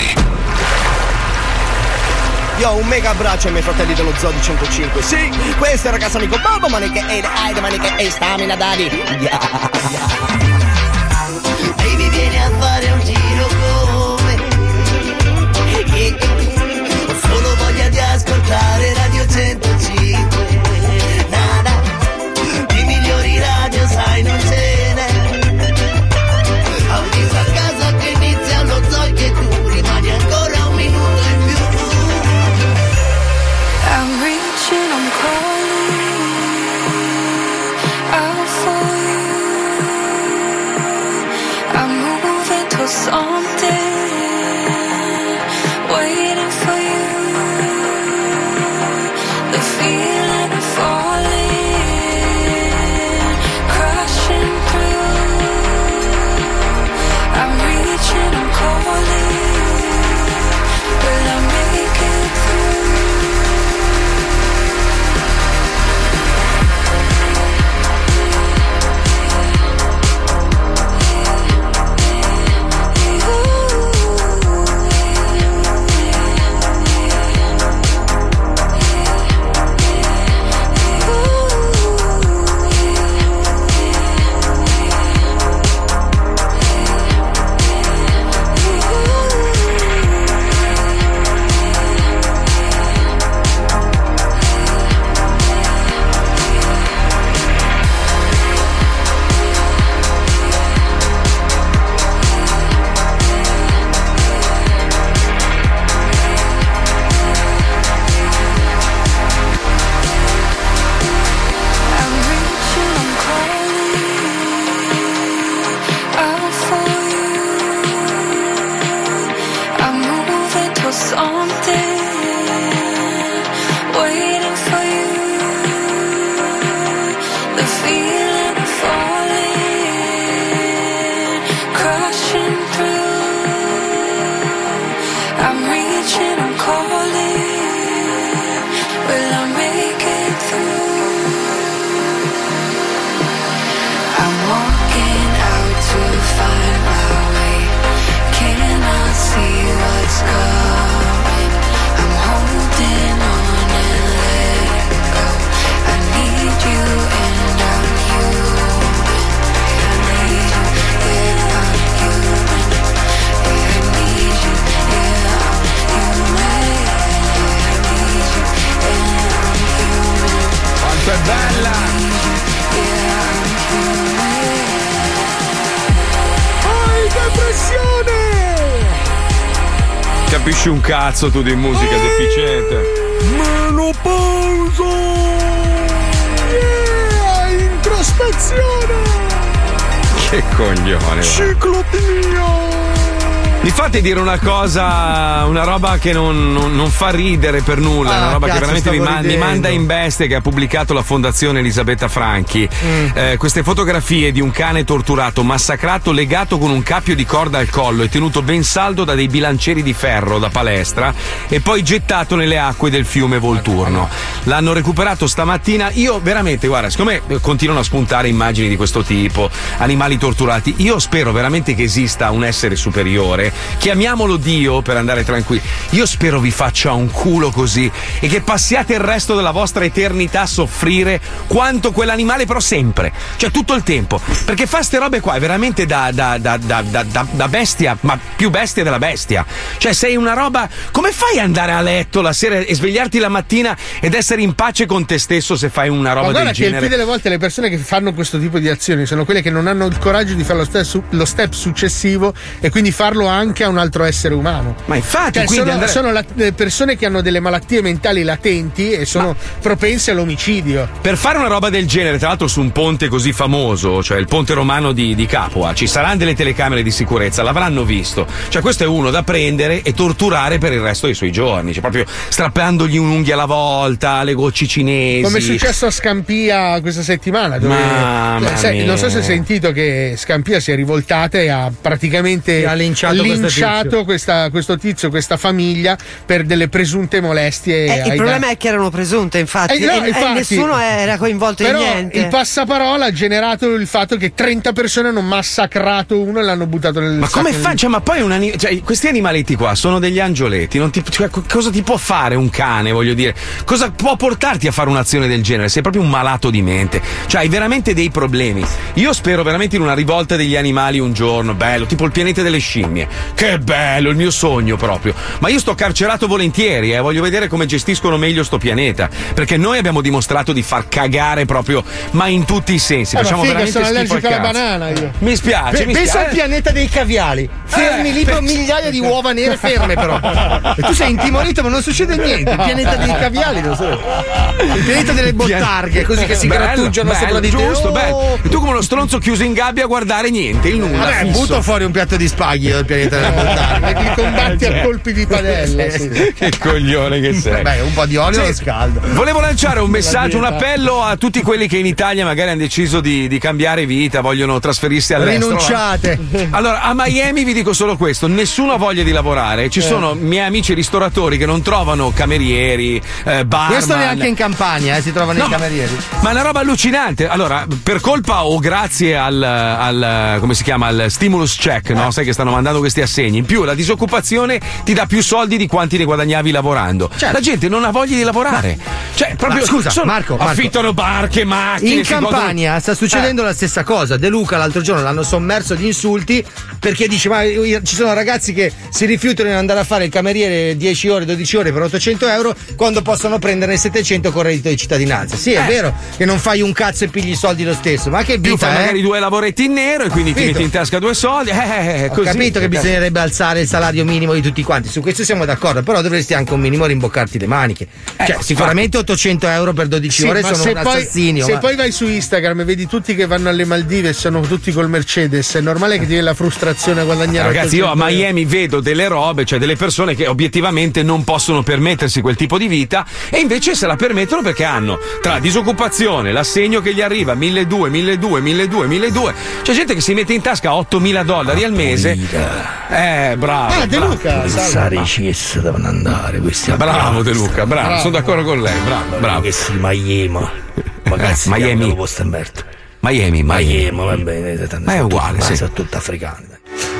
Io un mega abbraccio ai miei fratelli dello Zoo di 105. Sì, questo è ragazzo amico Bobo Maniche e Aide Maniche e Stamina Daddy. Yeah, Capisci un cazzo tu di musica deficiente. Menopausa! Yeah! Introspezione! Che coglione. va. Mi fate dire una cosa, una roba che non, non- non fa ridere per nulla, Ah, una roba che cazzo, veramente mi, stavo ma- mi manda in bestia che ha pubblicato la Fondazione Elisabetta Franchi. Mm. Eh, queste fotografie di un cane torturato, massacrato, legato con un cappio di corda al collo e tenuto ben saldo da dei bilancieri di ferro da palestra e poi gettato nelle acque del fiume Volturno. L'hanno recuperato stamattina. Io veramente, guarda, siccome eh, continuano a spuntare immagini di questo tipo, animali torturati, io spero veramente che esista un essere superiore chiamiamolo Dio per andare tranquilli. Io spero vi faccia un culo così e che passiate il resto della vostra eternità a soffrire quanto quell'animale, però sempre, cioè tutto il tempo. Perché fa ste robe qua è veramente da, da- da- da- bestia, ma più bestia della bestia. Cioè, sei una roba. Come fai ad andare a letto la sera e svegliarti la mattina ed essere in pace con te stesso se fai una roba Ma guarda del che il genere? più delle volte le persone che fanno questo tipo di azioni sono quelle che non hanno il coraggio di fare lo step, su- lo step successivo e quindi farlo anche a un altro essere umano. Ma infatti, Cioè, quindi sono, Andrea- sono la- persone che hanno delle malattie mentali latenti e sono propense all'omicidio. Per fare una roba del genere, tra l'altro su un ponte così famoso, cioè il ponte romano di, di Capua, ci saranno delle telecamere di sicurezza, l'avranno visto. Cioè questo è uno da prendere e torturare per il resto dei suoi giorni, cioè proprio strappandogli un'unghia alla volta, le gocce cinesi. Come è successo a Scampia questa settimana, dove Mamma eh, sai, non so se hai sentito che Scampia si è rivoltata e ha praticamente Ha linciato linciato questa- questo tizio, questa famiglia per delle presunte molestie. Eh, il problema danni- è che erano presunte, infatti, Eh, no, e, e infatti. nessuno era coinvolto Però in niente. il passaparola ha generato il fatto che 30 persone hanno massacrato uno e l'hanno buttato nel Ma come fa? Cioè, ma poi un ani- cioè, questi animaletti qua sono degli angioletti. non ti- cioè, co- cosa ti può fare un cane, voglio dire? Cosa può portarti a fare un'azione del genere? Sei proprio un malato di mente. Cioè, hai veramente dei problemi. Io spero veramente in una rivolta degli animali un giorno, bello, tipo il pianeta delle scimmie. Che bello, il mio sogno proprio. Ma io sto carcerato volentieri, eh. Voglio vedere come gestiscono meglio sto pianeta. Perché noi abbiamo dimostrato di far cagare proprio, ma in tutti i sensi. Eh, Facciamo figa, veramente sono allergico alla banana io. Mi spiace, Pe- mi pensa spiace. al pianeta dei caviali. Fermi Eh, lì per migliaia di uova nere ferme, però. E tu sei intimorito, ma non succede niente. Il pianeta dei caviali, non so. Il pianeta delle bottarghe, così che si Bello, grattugiano bello, sopra di te. giusto, Oh! bello. E tu come uno stronzo chiuso in gabbia a guardare niente, il nulla. Vabbè, butto fuori un piatto di spaghi io, il pianeta delle bottarghe. Li combatti a colpi di padella. sì. che coglione che sei. Beh, un po' di olio Sì. scaldo. Volevo lanciare un messaggio, un appello a tutti quelli che in Italia magari hanno deciso di, di cambiare vita, vogliono trasferirsi all'estero. Rinunciate. Allora, a Miami vi dico solo questo: nessuno ha voglia di lavorare. Ci Eh. sono miei amici ristoratori che non trovano camerieri, eh, barman. Questo neanche in campagna, eh, si trovano No, i camerieri. Ma è una roba allucinante. Allora, per colpa o grazie al, al- come si chiama? Al stimulus check, Eh. no? Sai che stanno mandando questi assegni. In più, la disoccupazione ti dà più soldi di quanti ne guadagnavi lavorando. La gente non ha voglia di lavorare. Cioè, proprio Certo. Ma scusa, sono- Marco, Marco. affittano barche, macchine. In si godono- Campania sta succedendo la stessa cosa. De Luca l'altro giorno l'hanno sommerso di insulti perché dice: Ma ci sono ragazzi che si rifiutano di andare a fare il cameriere 10 ore, 12 ore per 800 euro quando possono prenderne 700 con reddito di cittadinanza. Sì, è Eh. vero che non fai un cazzo e pigli i soldi lo stesso, ma che Più vita, fai eh? magari due lavoretti in nero e quindi ti metti in tasca due soldi. Eh, eh, eh, Ho così. capito che bisognerebbe alzare il salario minimo di tutti quanti, su questo siamo d'accordo, però dovresti anche un minimo rimboccarti le maniche. Cioè, sicuramente 800 euro per 12 Sì, ore sono se un poi, assassinio. se ma- poi vai su Instagram e vedi tutti che vanno alle Maldive e sono tutti col Mercedes, è normale che ti viene la frustrazione a guadagnare Ragazzi, io a 800 euro. Miami vedo delle robe, cioè delle persone che obiettivamente non possono permettersi quel tipo di vita e invece se la permettono perché hanno tra disoccupazione, l'assegno che gli arriva 1200, 1200, 1200, 1200. C'è gente che si mette in tasca 8000 dollari al mese. Eh, bravo. Ah, De bravo. Luca, i CS devono andare questi Bravo De Luca, bravo, Bravo. sono d'accordo con lei, bravo, bravo. Che si Miami. Eh, Miami. Miami, Miami. va bene. Ma è uguale, ma sì. sono tutti africani.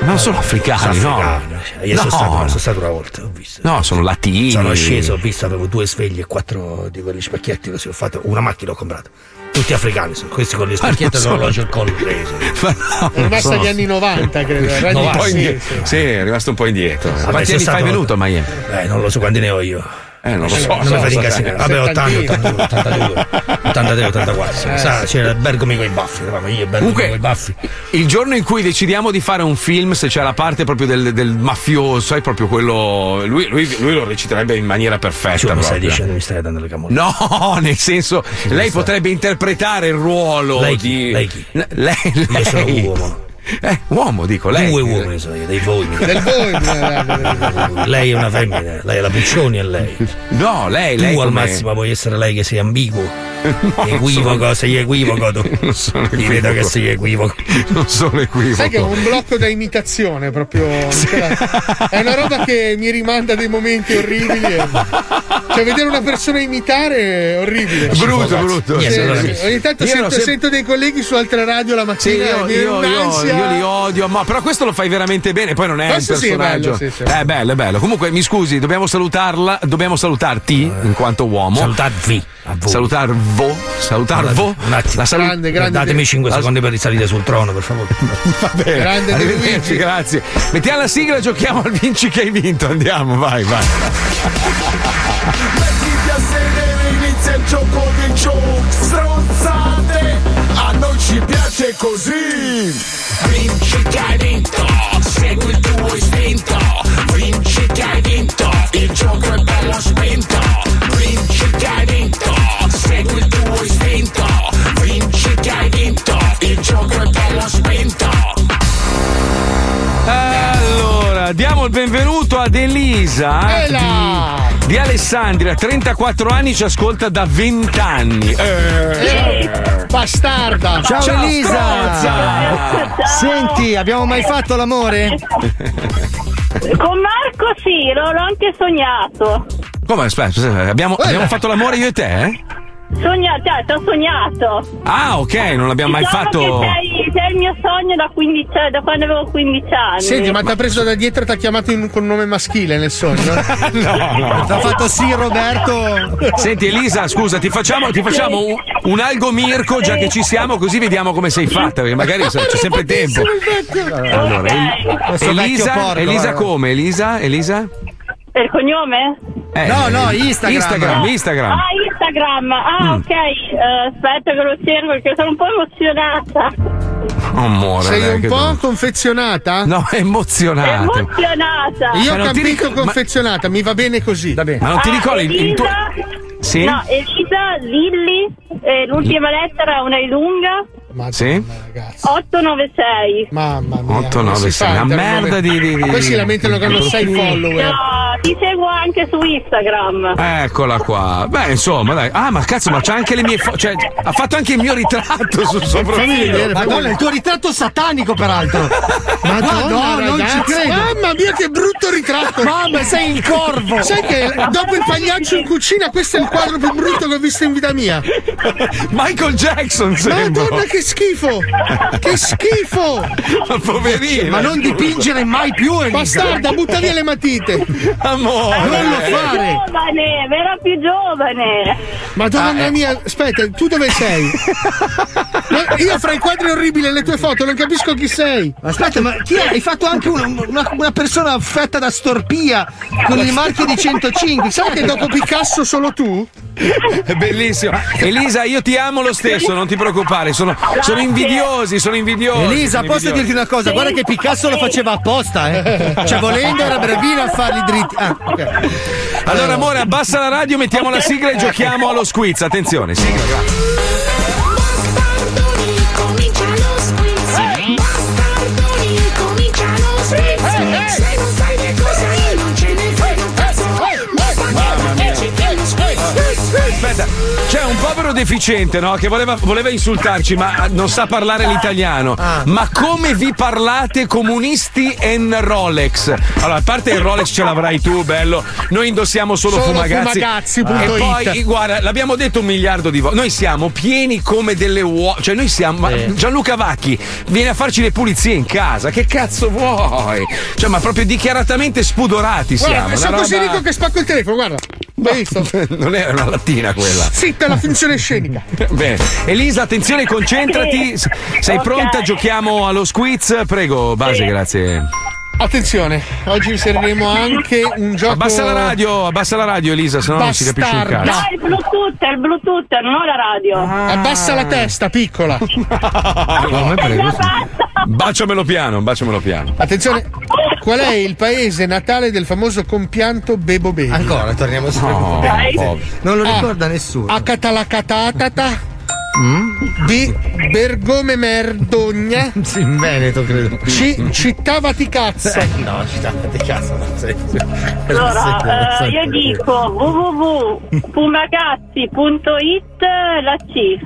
Non sono africani, no. Cioè, Io No. sono, stato, sono stato una volta, ho visto. No, sono latini. Sono sceso, ho visto, avevo due sveglie e quattro di quelli specchietti così, ho fatto una macchina ho comprato. Tutti africani, sono questi con le specchiette non e sono- l'orologio al collo preso. È rimasta agli anni 90, credo. Era Un po' sì, indietro. sì. Sì, è rimasto un po' indietro. Vabbè, Quanti sono anni fai venuto a Miami? Eh, non lo so quanti ne ho io. Eh, non lo so. non mi so, fai so, incasinare. Vabbè, 80, Settantini. 82, 83, 84. Eh, Sa, c'era il Bergomi con i baffi, eravamo io e Bergomi con i baffi. Il giorno in cui decidiamo di fare un film, se c'è la parte proprio del, del mafioso, sai proprio quello. Lui, lui- lui lo reciterebbe in maniera perfetta. Cioè, mi stai dicendo, mi stai dando le camorre. No, nel senso, lei potrebbe interpretare il ruolo Lei chi? di. Lei chi? N- Lei, Io sono lei. uomo. Eh, uomo, dico, lei. Due uomini sono io, dei voi. mi- Del voi, eh, Lei è una femmina, lei è la Puccioni e lei. No, lei, Tu lei. al massimo puoi essere lei che sei ambiguo. No, equivoco, sono- sei equivoco tu. Non sono Ti vedo equivoco. che sei equivoco. Non sono equivoco. Sai che ho un blocco da imitazione proprio. cioè, è una roba che mi rimanda dei momenti orribili. e- Cioè, vedere una persona imitare è orribile. Brutto, brutto. Sì, Sì, sì. sì, sì. Ogni tanto Io sento, sempre- sento dei colleghi su altre radio la Sì, mattina. io, e viene io- io- un'ansia. Io li odio, ma però questo lo fai veramente bene, poi non è Questo un sì, è personaggio. bello, sì, sì. È bello, è bello. Comunque, mi scusi, dobbiamo salutarla, dobbiamo salutarti in quanto uomo. Salutarvi. Salutarvo, salutarvo. Un attimo. La salu- Grande, grande. Datemi 5 La- secondi per risalire sul trono, per favore. Va bene. Grande Arrivederci, Luigi. grazie. Mettiamo la sigla e giochiamo al vinci che hai vinto. Andiamo, vai, vai. Mettiti a sedere, inizia il gioco dei giochi Stronzate A noi ci piace così Vinci che hai vinto. Segui il tuo istinto, vinci che hai vinto, il gioco è bello spinto, vinci che hai vinto, segui il tuo istinto, vinci che hai vinto, il gioco è bello spinto. Allora, diamo il benvenuto ad Elisa di, di Alessandria, 34 anni, ci ascolta da 20 anni. Eh, bastarda. Ciao, Elisa. Strozza. Senti, abbiamo mai fatto l'amore? Con Marco sì, l'ho, l'ho anche sognato. Come? Aspetta, aspetta, abbiamo, abbiamo fatto l'amore io e te? eh? Sognato, cioè, ti ho sognato. Ah, ok, non l'abbiamo mai Diciamo fatto. Che sei, sei il mio sogno da, 15, cioè, da quando avevo 15 anni. Senti, ma ti ha preso da dietro e ti ha chiamato in- con un nome maschile nel sogno? No, no. Ti ha fatto sì, Roberto. Senti Elisa, scusa, ti facciamo, ti facciamo un, un algo Mirko già che ci siamo, così vediamo come sei fatta, perché magari c'è sempre tempo. Allora, El- Questo vecchio Elisa, porco, Elisa guarda. come? Elisa? Elisa? Il cognome? Eh, No, no, eh, Instagram. Instagram, Instagram. Ah, Instagram. Ah, Mm. ok. Eh, aspetta che lo cerco perché sono un po' emozionata. Amore, Sei dai, un po' bello. confezionata? No, è emozionato. Emozionata. Io ho Ma non ti capito ma- confezionata, mi va bene così. Va bene. Ma non ti Ah, ricordi il, il tuo. Elisa? Sì? No, Elisa, Lilli, eh, l'ultima lettera una è lunga. Sì? 896. Mamma mia. 8, come 9, si fa 6. a Una entrare merda di. di, di Poi si lamentano che hanno 6 follower. No, ti seguo anche su Instagram. Eccola qua. Beh, insomma, dai. Ah, ma cazzo, ma c'ha anche le mie foto. Cioè, ha fatto anche il mio ritratto sul suo profilo. Madonna, il tuo ritratto satanico, peraltro. Madonna, no, non ci credo. Mamma mia, che brutto ritratto! Mamma, sei il corvo! Sai che dopo il pagliaccio in cucina, questo è il quadro più brutto che ho visto in vita mia. Michael Jackson, sembra. Madonna, che schifo! Che schifo! Ma poverino. Ma non dipingere mai più, Elisa. Bastarda, butta via le matite! Amore. Non lo Più fare! giovane, vera più giovane. Madonna Ah, eh. mia, aspetta, tu dove sei? Ma io fra i quadri orribili e le tue foto non capisco chi sei. Aspetta, ma chi è? Hai fatto anche una, una- una persona affetta da storpia con il marchio di 105. Sai che dopo Picasso solo tu? È bellissimo. Elisa, io ti amo lo stesso, non ti preoccupare. Sono, sono invidiosi, sono invidiosi. Elisa, sono posso invidiosi. dirti una cosa? Guarda che Picasso lo faceva apposta, eh. Cioè, volendo era bravino a farli dritti. Ah, ok. Allora, amore, abbassa la radio, mettiamo la sigla e giochiamo allo squiz. Attenzione, sigla, grazie. Aspetta, c'è un povero deficiente, no? Che voleva, voleva insultarci, ma non sa parlare l'italiano. Ah. Ma come vi parlate comunisti en Rolex? Allora, a parte il Rolex ce l'avrai tu, bello. Noi indossiamo solo, Solo fumagazzi. fumagazzi.it. E poi, guarda, l'abbiamo detto un miliardo di volte. Noi siamo pieni come delle uova. Cioè, noi siamo. ma Gianluca Vacchi viene a farci le pulizie in casa. Che cazzo vuoi? Cioè, ma proprio dichiaratamente spudorati siamo. Guarda, sono una così roba- ricco che spacco il telefono, guarda. Visto? Non era una lattina quella. Zitta la funzione scenica. Bene. Elisa, attenzione, concentrati. S- Sei Ok. pronta? Giochiamo allo squiz? Prego, base, grazie. Attenzione, oggi inseriremo anche un gioco. Abbassa la radio, abbassa la radio, Elisa, sennò non si capisce un Bastarda. No, il Bluetooth, il Bluetooth, non ho la radio. Abbassa la testa, piccola. Come prego? Baciamelo piano, baciamelo piano. Attenzione, qual è il paese natale del famoso compianto Bebo Baby? Ancora, torniamo su. No, povero. Non lo Ah. ricorda nessuno. A catalacatatata. Mm? B. Bergome Merdogna. Sì, in Veneto, credo. C. Città Vaticazza. Eh, no, città casa, non sei. Allora, eh, io dico www.fumagazzi.it la C.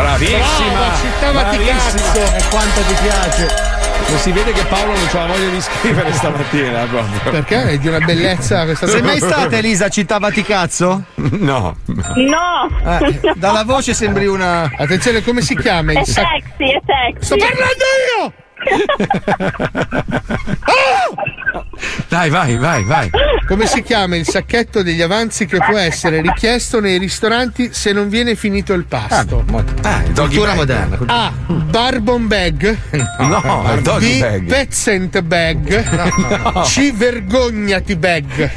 Bravissima! Brava, città Vaticazzo. E quanto ti piace. Non si vede che Paolo non c'ha voglia di scrivere stamattina proprio. Perché? È di una bellezza questa Sei mai stata Elisa a Città Vaticazzo? No. No! Eh, dalla voce sembri una. Attenzione, come si chiama È il sa- sexy, è sexy. Sto parlando io! Dai, vai, vai, vai. Come si chiama il sacchetto degli avanzi che può essere richiesto nei ristoranti se non viene finito il pasto? Ah, il doggy Cultura bag. moderna. A. Barbon bag. No, il doggy B. bag. Pezzent bag. C. Vergognati bag.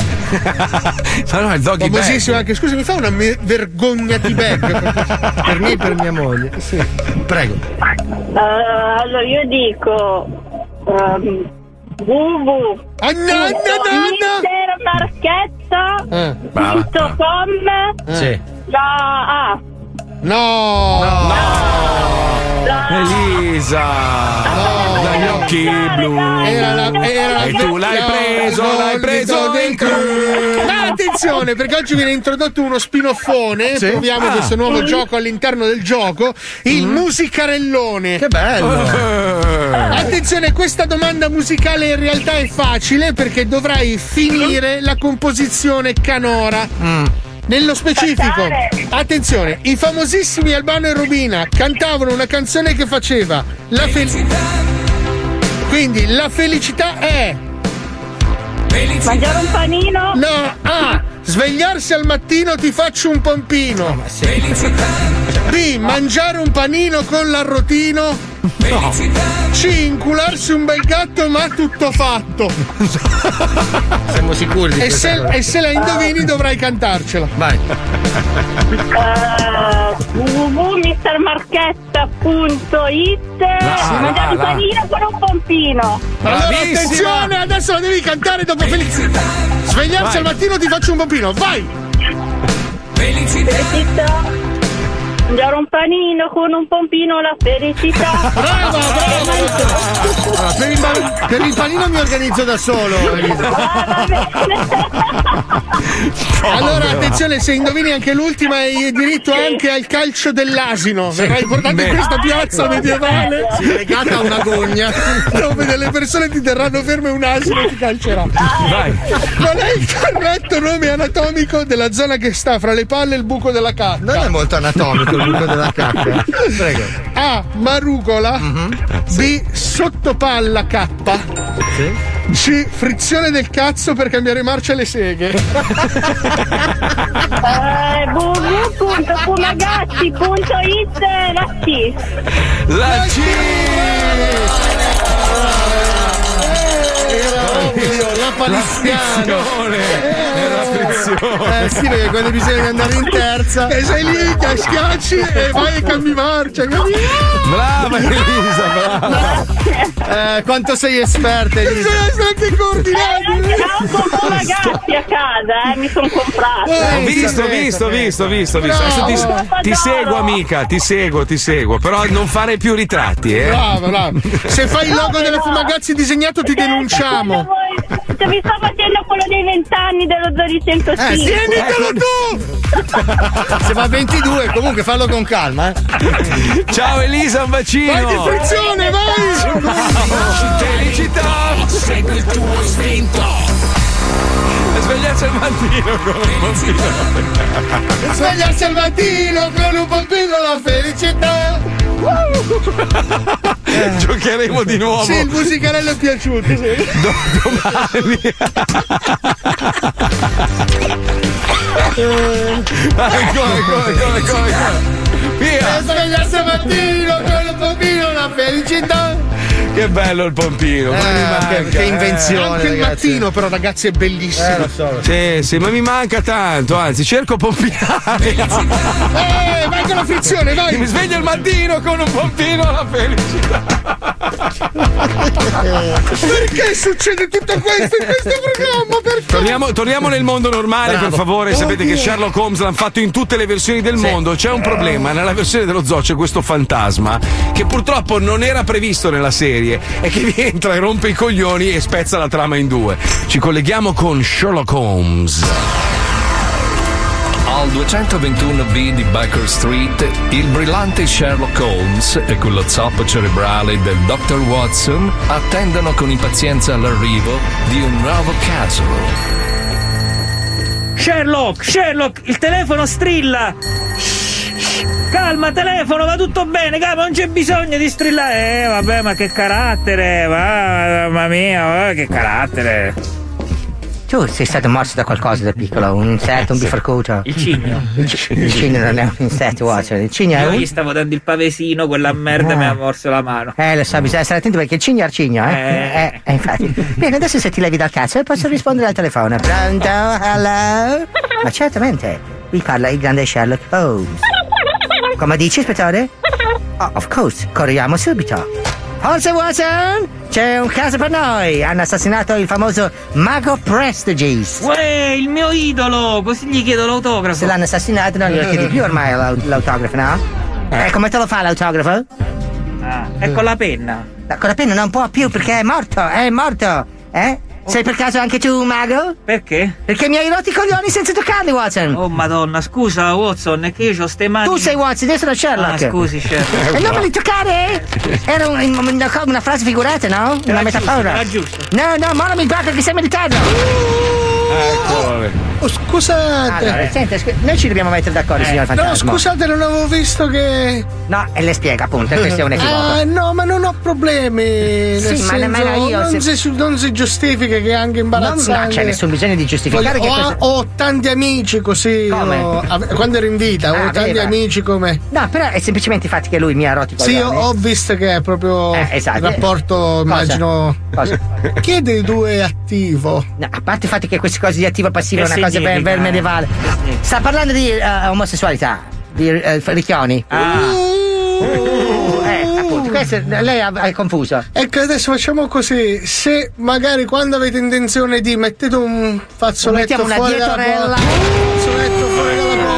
No, no, il doggy bag. Famosissimo anche. Scusa, mi fa una me- vergognati bag? Per me e per mia moglie. Prego. Eh, allora io dico ehm, www. No, Marchetta. Eh. Brava. punto com. Sì. La A. No! Elisa! Dagli occhi blu! Era la, era la e tu l'hai no, preso, no, l'hai preso in culo! Ma attenzione, perché oggi viene introdotto uno spinoffone. Sì? Proviamo Ah. questo nuovo gioco all'interno del gioco. Il musicarellone. Che bello! Attenzione, questa domanda musicale in realtà è facile perché dovrai finire la composizione canora. Nello specifico, attenzione, i famosissimi Albano e Robina cantavano una canzone che faceva la felicità. Quindi la felicità è. Mangiare un panino? No, A. Svegliarsi al mattino ti faccio un pompino. B. Mangiare un panino con l'arrotino. C. Incularsi un bel gatto ma tutto fatto. Siamo sicuri di E se, e se la indovini dovrai cantarcela. Vai. Uh, www.mistermarchetta.it No, Mangiare no, un no. panino con un pompino. Allora Bravissima. attenzione, adesso la devi cantare dopo felicità. Svegliarsi Vai. al mattino ti faccio un pompino, vai! Felicità. Mangiare un panino con un pompino la felicità. Brava, Allora, per, il, ba- per il panino mi organizzo da solo. Elisa. Allora, attenzione, se indovini anche l'ultima hai diritto anche al calcio dell'asino. Verrai portato in questa piazza medievale. Legata a una gogna. Dove delle persone ti terranno fermo e un asino ti calcerà. Vai. Qual è il corretto nome anatomico della zona che sta fra le palle e il buco della cacca? Non è molto anatomico il buco della cacca. Prego. A. Marugola. B. Sottopalla K. C. Frizione del cazzo per cambiare marcia alle seghe. Eh, www.fumagazzi.it la C. La C! Era ovvio, la paliziano. Era frizione. Eh sì, perché quando bisogna andare in terza. E sei lì, ti schiacci e vai e cambi marcia, capito? Brava Elisa, brava! Eh, quanto sei esperta, Elisa? Bisogna essere anche coordinati. Ho un fumagazzi a casa, eh, mi sono comprato. Ho visto, visto, visto, visto, visto. Adesso ti, ti seguo, amica, ti seguo, ti seguo. Però non fare più ritratti, eh. Brava, brava. Se fai il logo della Fumagazzi disegnato ti denunciamo. Se mi sto facendo quello dei vent'anni dello Zodi 105. Eh, tienitelo tu! Se va a 22, comunque fallo con calma, eh. Ciao Elisa, un bacino! Vai di frizione, vai! Felicità! Segui il tuo istinto. Svegliarsi al mattino con un pompino. Svegliarsi al mattino con un pompino la felicità. Giocheremo di nuovo. Sì, il musicarello è piaciuto, sì. domani. Vai, come, come, come, come, come. Via! E svegliarsi mattino con un pompino la felicità. Che bello il pompino. mi manca. che invenzione, Anche il ragazzi. mattino, però, ragazzi, è bellissimo. Eh, lo so. lo so. Sì, sì, ma mi manca tanto, anzi, cerco pompinare. Eh, vai con la frizione, vai! Mi sveglio il mattino con un pompino alla felicità. Perché succede tutto questo in questo programma? Perché? Torniamo, torniamo nel mondo normale, Bravo. per favore. Sapete Oddio. che Sherlock Holmes l'hanno fatto in tutte le versioni del mondo. C'è un problema. Nella versione dello zoo c'è questo fantasma che purtroppo non era previsto nella serie e che vi entra e rompe i coglioni e spezza la trama in due. Ci colleghiamo con Sherlock Holmes. Al 221B di Baker Street, il brillante Sherlock Holmes e quello zoppo cerebrale del Dr. Watson attendono con impazienza l'arrivo di un nuovo caso. Sherlock, Sherlock, il telefono strilla. Calma, telefono, va tutto bene, calma, non c'è bisogno di strillare. Eh, vabbè, ma che carattere, va, mamma mia, va, che carattere. Tu sei stato morso da qualcosa da piccolo, un insetto, un biforcuto. Il cigno. Il cigno non è un insetto, Watson. Il cigno è Io un. gli stavo dando il pavesino, quella merda Ah. mi ha morso la mano. Eh, lo so, bisogna stare attenti perché il cigno è arcigno, eh? Eh. Eh, infatti. Bene, adesso se ti levi dal cazzo posso rispondere al telefono. Pronto? Hello? Ma certamente, qui parla il grande Sherlock Holmes. Come dici, ispettore? Oh, of course, corriamo subito. Forse Watson? C'è un caso per noi. Hanno assassinato il famoso Mago Prestiges. Uè, il mio idolo! Così gli chiedo l'autografo. Se l'hanno assassinato non glielo chiedi più ormai l'aut- l'autografo, no? Eh, come te lo fa l'autografo? Ah, e con la penna. No, con la penna non può più perché è morto, è morto. Eh? Sei per caso anche tu un mago? Perché? Perché mi hai rotto i coglioni senza toccarli, Watson. Oh madonna, scusa Watson, è che io ho ste mani. Tu sei Watson, io sono Sherlock. Ah, scusi, Sherlock. E non me li toccare? Era un- una, una frase figurata, no? Una metafora. era giusto. No, no, ma non mi guarda che sei militare. Eccolo. Oh, scusate. Allora, senta, scu- noi ci dobbiamo mettere d'accordo, signor No, Fantasma. scusate, non avevo visto che. No, e le spiega appunto, questo è un equivoco. Ah, no, ma non ho problemi. Nel Sì, ma nemmeno io, Non, se- si, non si giustifica che è anche imbarazzante. non c'è nessun bisogno di giustificare Voglio- che ho, questo... ho tanti amici così. Come? ho- quando ero in vita, Ah, ho tanti aveva. amici come. No, però è semplicemente il fatto che lui mi ha rotto i Sì, ho, ho visto che è proprio Eh, esatto. il rapporto, immagino. Cosa? Chi è dei due è attivo? No, a parte il fatto che queste cose di attivo passivo è una cosa ben, significa? ben medievale. Sta parlando di eh, omosessualità, di eh, ricchioni. Eh, appunto, questo lei ha confuso. Ecco, adesso facciamo così. Se magari quando avete intenzione di mettete un fazzoletto Mettiamo una fuori dalla porta. Un fazzoletto fuori dalla porta.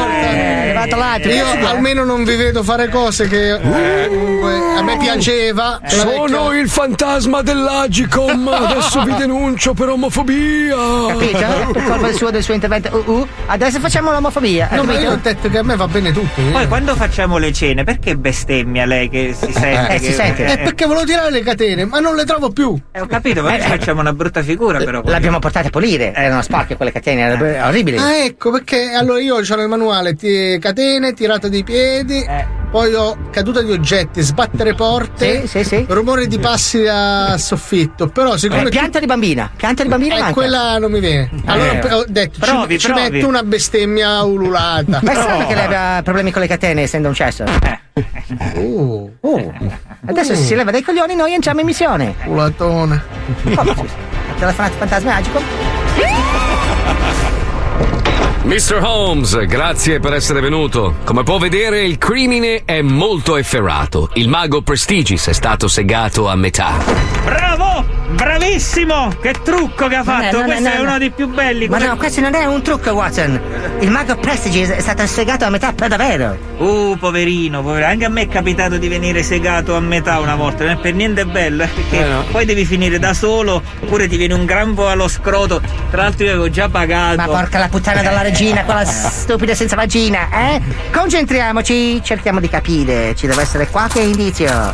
Eh, l'altro. Io Eh, almeno non vi vedo fare cose che eh, comunque a me piaceva. La Sono vecchia- il fantasma dell'Agicom. Adesso vi denuncio per omofobia. Capito? Per colpa del suo, del suo intervento. Uh, uh, adesso facciamo l'omofobia. No, eh, ma capito? io ho detto che a me va bene tutto. eh. Poi quando facciamo le cene, perché bestemmia lei che si sente? Eh, che- si sente. Eh, perché volevo tirare le catene, ma non le trovo più. Eh, ho capito, ma noi Eh, facciamo una brutta figura però. L'abbiamo portata a pulire. Erano sporche quelle catene, erano orribili. Ah, ecco, perché allora io ho nel manuale ti- catene, tirata dei piedi, Eh. poi ho caduta di oggetti, sbattere porte, Sì, sì, sì. rumore di passi a soffitto. Però siccome Eh, pianta di bambina. Pianta di bambina eh, manca. quella non mi viene. Allora Eh. ho detto, ci- Provi, ci, provi. metto una bestemmia ululata. Ma strano che lei abbia problemi con le catene essendo un cesso. Uh, Uh. Adesso se si leva dai coglioni noi entriamo in missione. ulatone. Come scusa? Ha telefonato il fantasma magico? Mr. Holmes, grazie per essere venuto. Come può vedere, il crimine è molto efferato. Il mago Prestigis è stato segato a metà. Bravo! Bravissimo! Che trucco che ha fatto! non è- Questo è non è- uno dei più belli. Ma Come- no, questo non è un trucco, Watson. Il mago Prestige è stato segato a metà per davvero. Uh, poverino, poverino. Anche a me è capitato di venire segato a metà una volta. Non è per niente bello, eh, perché Eh, no. poi devi finire da solo, oppure ti viene un grampo allo scroto. Tra l'altro io avevo già pagato. Ma porca la puttana dalla regina, quella stupida senza vagina, eh? Concentriamoci, cerchiamo di capire. Ci deve essere qualche indizio. Uè,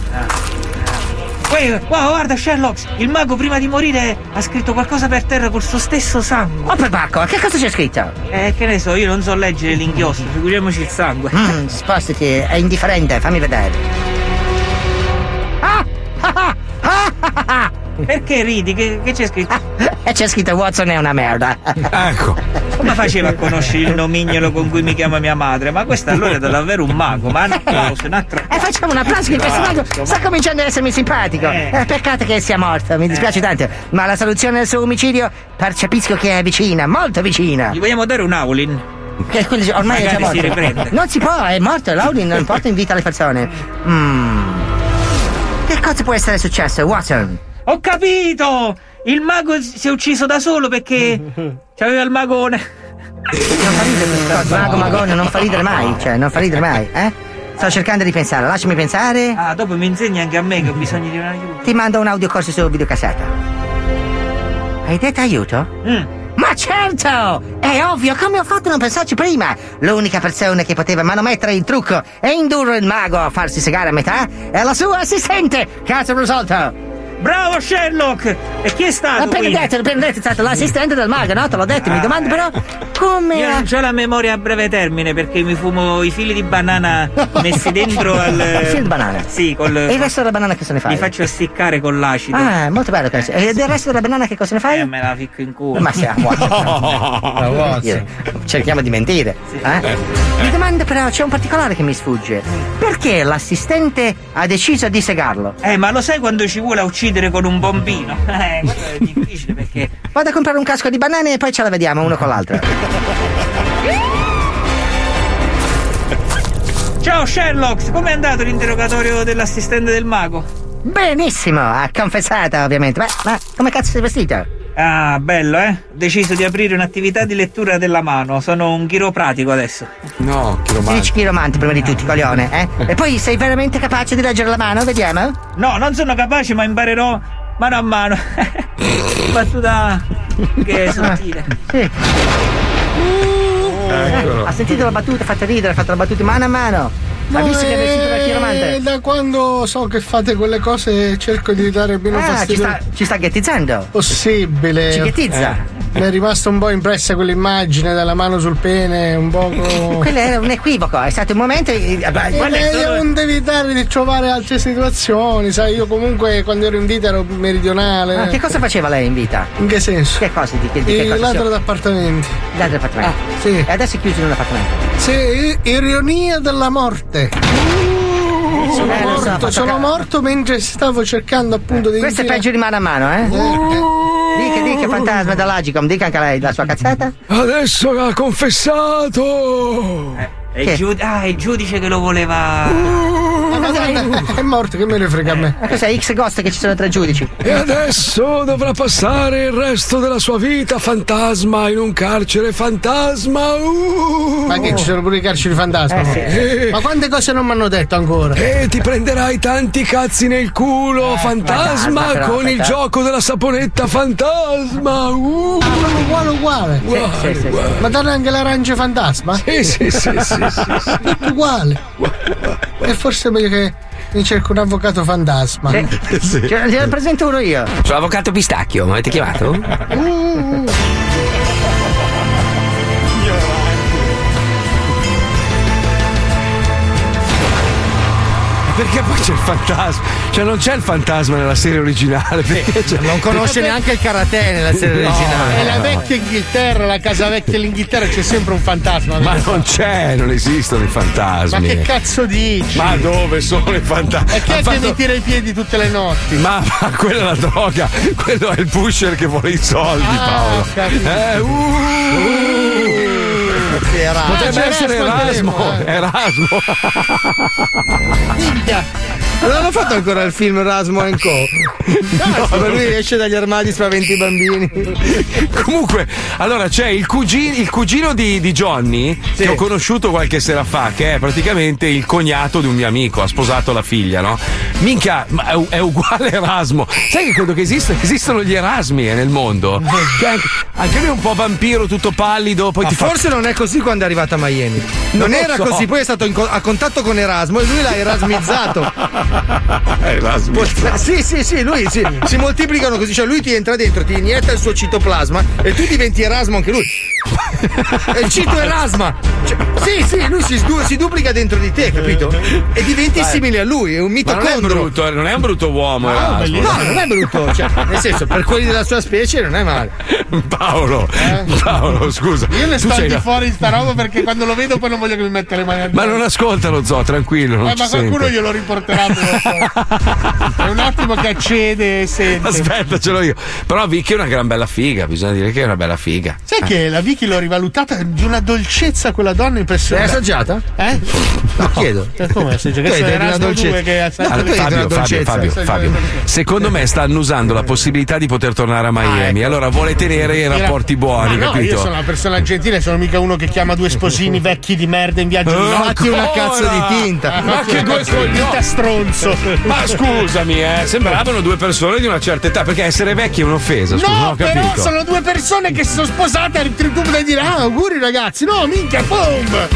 wow, guarda Sherlock, il mago prima di morire ha scritto qualcosa per terra col suo stesso sangue. Oh, per Bacco, che cosa c'è scritto? Eh, che ne so, io non so leggere l'inchiostro, figuriamoci il sangue. Mm, spostati, è indifferente, fammi vedere. Ah! Ah! Ah! Ah! Ah! Ah! Perché ridi? Che, che c'è scritto? E c'è scritto Watson è una merda. Ecco. Come faceva a conoscere il nomignolo con cui mi chiama mia madre? Ma questo allora è davvero un mago, ma un applauso, un altro. E facciamo un applauso che il personaggio sta cominciando ad essermi simpatico. Eh. Eh, peccato che sia morto, mi dispiace tanto. Ma la soluzione del suo omicidio percepisco che è vicina, molto vicina. Gli vogliamo dare un Aulin? Che quindi ormai è già Magari si morto. riprende. Non si può, è morto, Laudin non porta in vita le persone. Mm. Che cosa può essere successo, Watson? Ho capito! Il mago si è ucciso da solo perché c'aveva il magone. Non fa ridere questa cosa. Mago Magone non fa ridere mai, cioè, non fa ridere mai, eh? Sto cercando di pensare, lasciami pensare. Ah, dopo mi insegni anche a me che ho bisogno di un aiuto. Ti mando un audiocorso su videocassetta. Hai detto aiuto? Mm. Ma certo! È ovvio, come ho fatto a non pensarci prima? L'unica persona che poteva manomettere il trucco e indurre il mago a farsi segare a metà è la sua assistente! Caso risolto! Bravo Sherlock! E chi è stato? Appena detto, è stato l'assistente del mago, no? Te l'ho detto, mi Ah, domando però come... Io non ho la memoria a breve termine perché mi fumo i fili di banana messi dentro al. Fili di banana? Sì, col. E il resto della banana che se ne fai? Li faccio essiccare con l'acido. Ah, molto bello questo. E del resto della banana che cosa ne fai? Eh, me la ficco in culo. Ma siamo Cerchiamo di mentire. eh? Mi domando però, c'è un particolare che mi sfugge. Perché l'assistente ha deciso di segarlo? Eh, ma lo sai quando ci vuole a uccidere con un bombino? Eh, quello è difficile perché. Vado a comprare un casco di banane e poi ce la vediamo uno con l'altro. Ciao Sherlock, com'è andato l'interrogatorio dell'assistente del mago? Benissimo, ha confessato ovviamente. Ma, ma come cazzo sei vestito? Ah, bello, eh? Ho deciso di aprire un'attività di lettura della mano. Sono un chiropratico adesso. No, Si dice chiromante prima di tutti, coglione, eh? E poi sei veramente capace di leggere la mano? Vediamo? No, non sono capace, ma imparerò mano a mano. Battuta che è sottile. Sì. Eccolo. Ha sentito la battuta, ha fatto ridere, ha fatto la battuta mano a mano. No, visto che è vestito da eh, chiromante? Da quando so che fate quelle cose cerco di dare meno Ah, ci fastidio. sta, ci sta ghettizzando. Possibile. Ci ghettizza. Eh, Mi è rimasta un po' impressa quell'immagine della mano sul pene, un poco. Quello era un equivoco, è stato un momento. eh, beh, Eh, eh, solo- non devi evitare di trovare altre situazioni, sai, io comunque quando ero in vita ero meridionale. Ah, che cosa faceva lei in vita? In che senso? Che cosa? Di, di che Il cosa? ladro d'appartamenti. Ladro d'appartamenti. sì. E adesso è chiuso in un appartamento. Sì, ironia della morte. Sono, Eh, so, morto, fatto sono morto mentre stavo cercando appunto di. Questo è infilare- peggio di mano a mano, eh? Dica, dica, fantasma dall'Agicom, dica anche lei la sua cazzata. Adesso ha confessato! È il, giud- ah, è il giudice che lo voleva. Ma guarda, è morto, che me ne frega a me. Ma cos'è X Ghost che ci sono tre giudici? E adesso dovrà passare il resto della sua vita fantasma in un carcere fantasma. Uh. Ma che ci sono pure i carceri fantasma? Eh, sì. Ma quante cose non mi hanno detto ancora? E ti prenderai tanti cazzi nel culo, fantasma, fantasma, però, con il fantasma. gioco della saponetta fantasma. Uh. Uguale, uguale. Uguale, Sì, sì, sì, uguale. Ma danno anche l'arancia fantasma? Sì, sì, sì, sì, sì, sì. Tutto uguale. E forse è meglio che mi cerco un avvocato fantasma. Sì. Ce ne presento uno io. Sono l'avvocato Pistacchio, mi avete chiamato? Uh. Perché poi c'è il fantasma? Cioè, non c'è il fantasma nella serie originale. Perché c'è- Non conosce neanche il karate nella serie No, originale. E la vecchia Inghilterra, la casa vecchia dell'Inghilterra c'è sempre un fantasma. Ma non c'è, non esistono i Ma fantasmi. che cazzo dici? Ma dove sono i fantasmi? E chi è Ha che fatto- mi tira i piedi tutte le notti? Ma, ma quella è la droga, quello è il pusher che vuole i soldi, Ah, Paolo. capito. Eh, uh, Potrebbe c'è essere Erasmo Erasmo. al telefono, eh. Erasmo. Minchia. Non hanno fatto ancora il film Rasmo Co. No, dove lui esce dagli armadi spaventa i bambini. Comunque, allora c'è il cugino, il cugino di, di Johnny che ho conosciuto qualche sera fa, che è praticamente il cognato di un mio amico, ha sposato la figlia, no? Minchia, ma è, è uguale Erasmo. Sai che credo che esista- esistono gli Erasmi eh, nel mondo? Che anche, anche lui è un po' vampiro, tutto pallido, poi Ma ti fa. forse non è così quando è arrivato a Miami. Non Non, era so. così, poi è stato co- a contatto con Erasmo e lui l'ha erasmizzato. Erasmo. Sì, sì, sì, lui si, si moltiplicano così, cioè lui ti entra dentro, ti inietta il suo citoplasma e tu diventi Erasmo anche lui. È il cito Erasma. Cioè, sì, sì, lui si, sdu- si duplica dentro di te, capito? E diventi Vai. simile a lui, è un Ma non è mitocondro. brutto, eh, non è un brutto uomo, No, Erasmo. no, non è brutto, cioè, nel senso, per quelli della sua specie non è male. Paolo, Paolo, scusa. Io ne sto al di fuori sta roba perché quando lo vedo poi non voglio che mi metta le mani addosso. Ma non ascolta lo zoo, tranquillo. Non Eh, ma qualcuno sente. glielo riporterà. È un attimo che accede e sente. Aspetta, ce l'ho io. Però Vicky è una gran bella figa, bisogna dire che è una bella figa. Sai Eh. che la Vicky l'ho rivalutata di una dolcezza quella donna impressionante. L'hai assaggiata? Eh? Lo chiedo. Cioè, come assaggia? Che Tu hai sono detto una dolcezza. 2 che assaggia Allora, le- Fabio, Fabio. Fabio, Fabio, secondo me stanno usando la possibilità di poter tornare a Miami. Allora vuole tenere i rapporti buoni, Ma no, capito? io sono una persona gentile, sono mica uno che chiama due sposini vecchi di merda in viaggio di Eh, notte. ancora? Ma che due due coglioni? Stronzo. Ma scusami, eh, sembravano due persone di una certa età, perché essere vecchi è un'offesa, scusa, No, però capito. sono due persone che si sono sposate e tu puoi dire ah, auguri ragazzi. No, minchia, boom!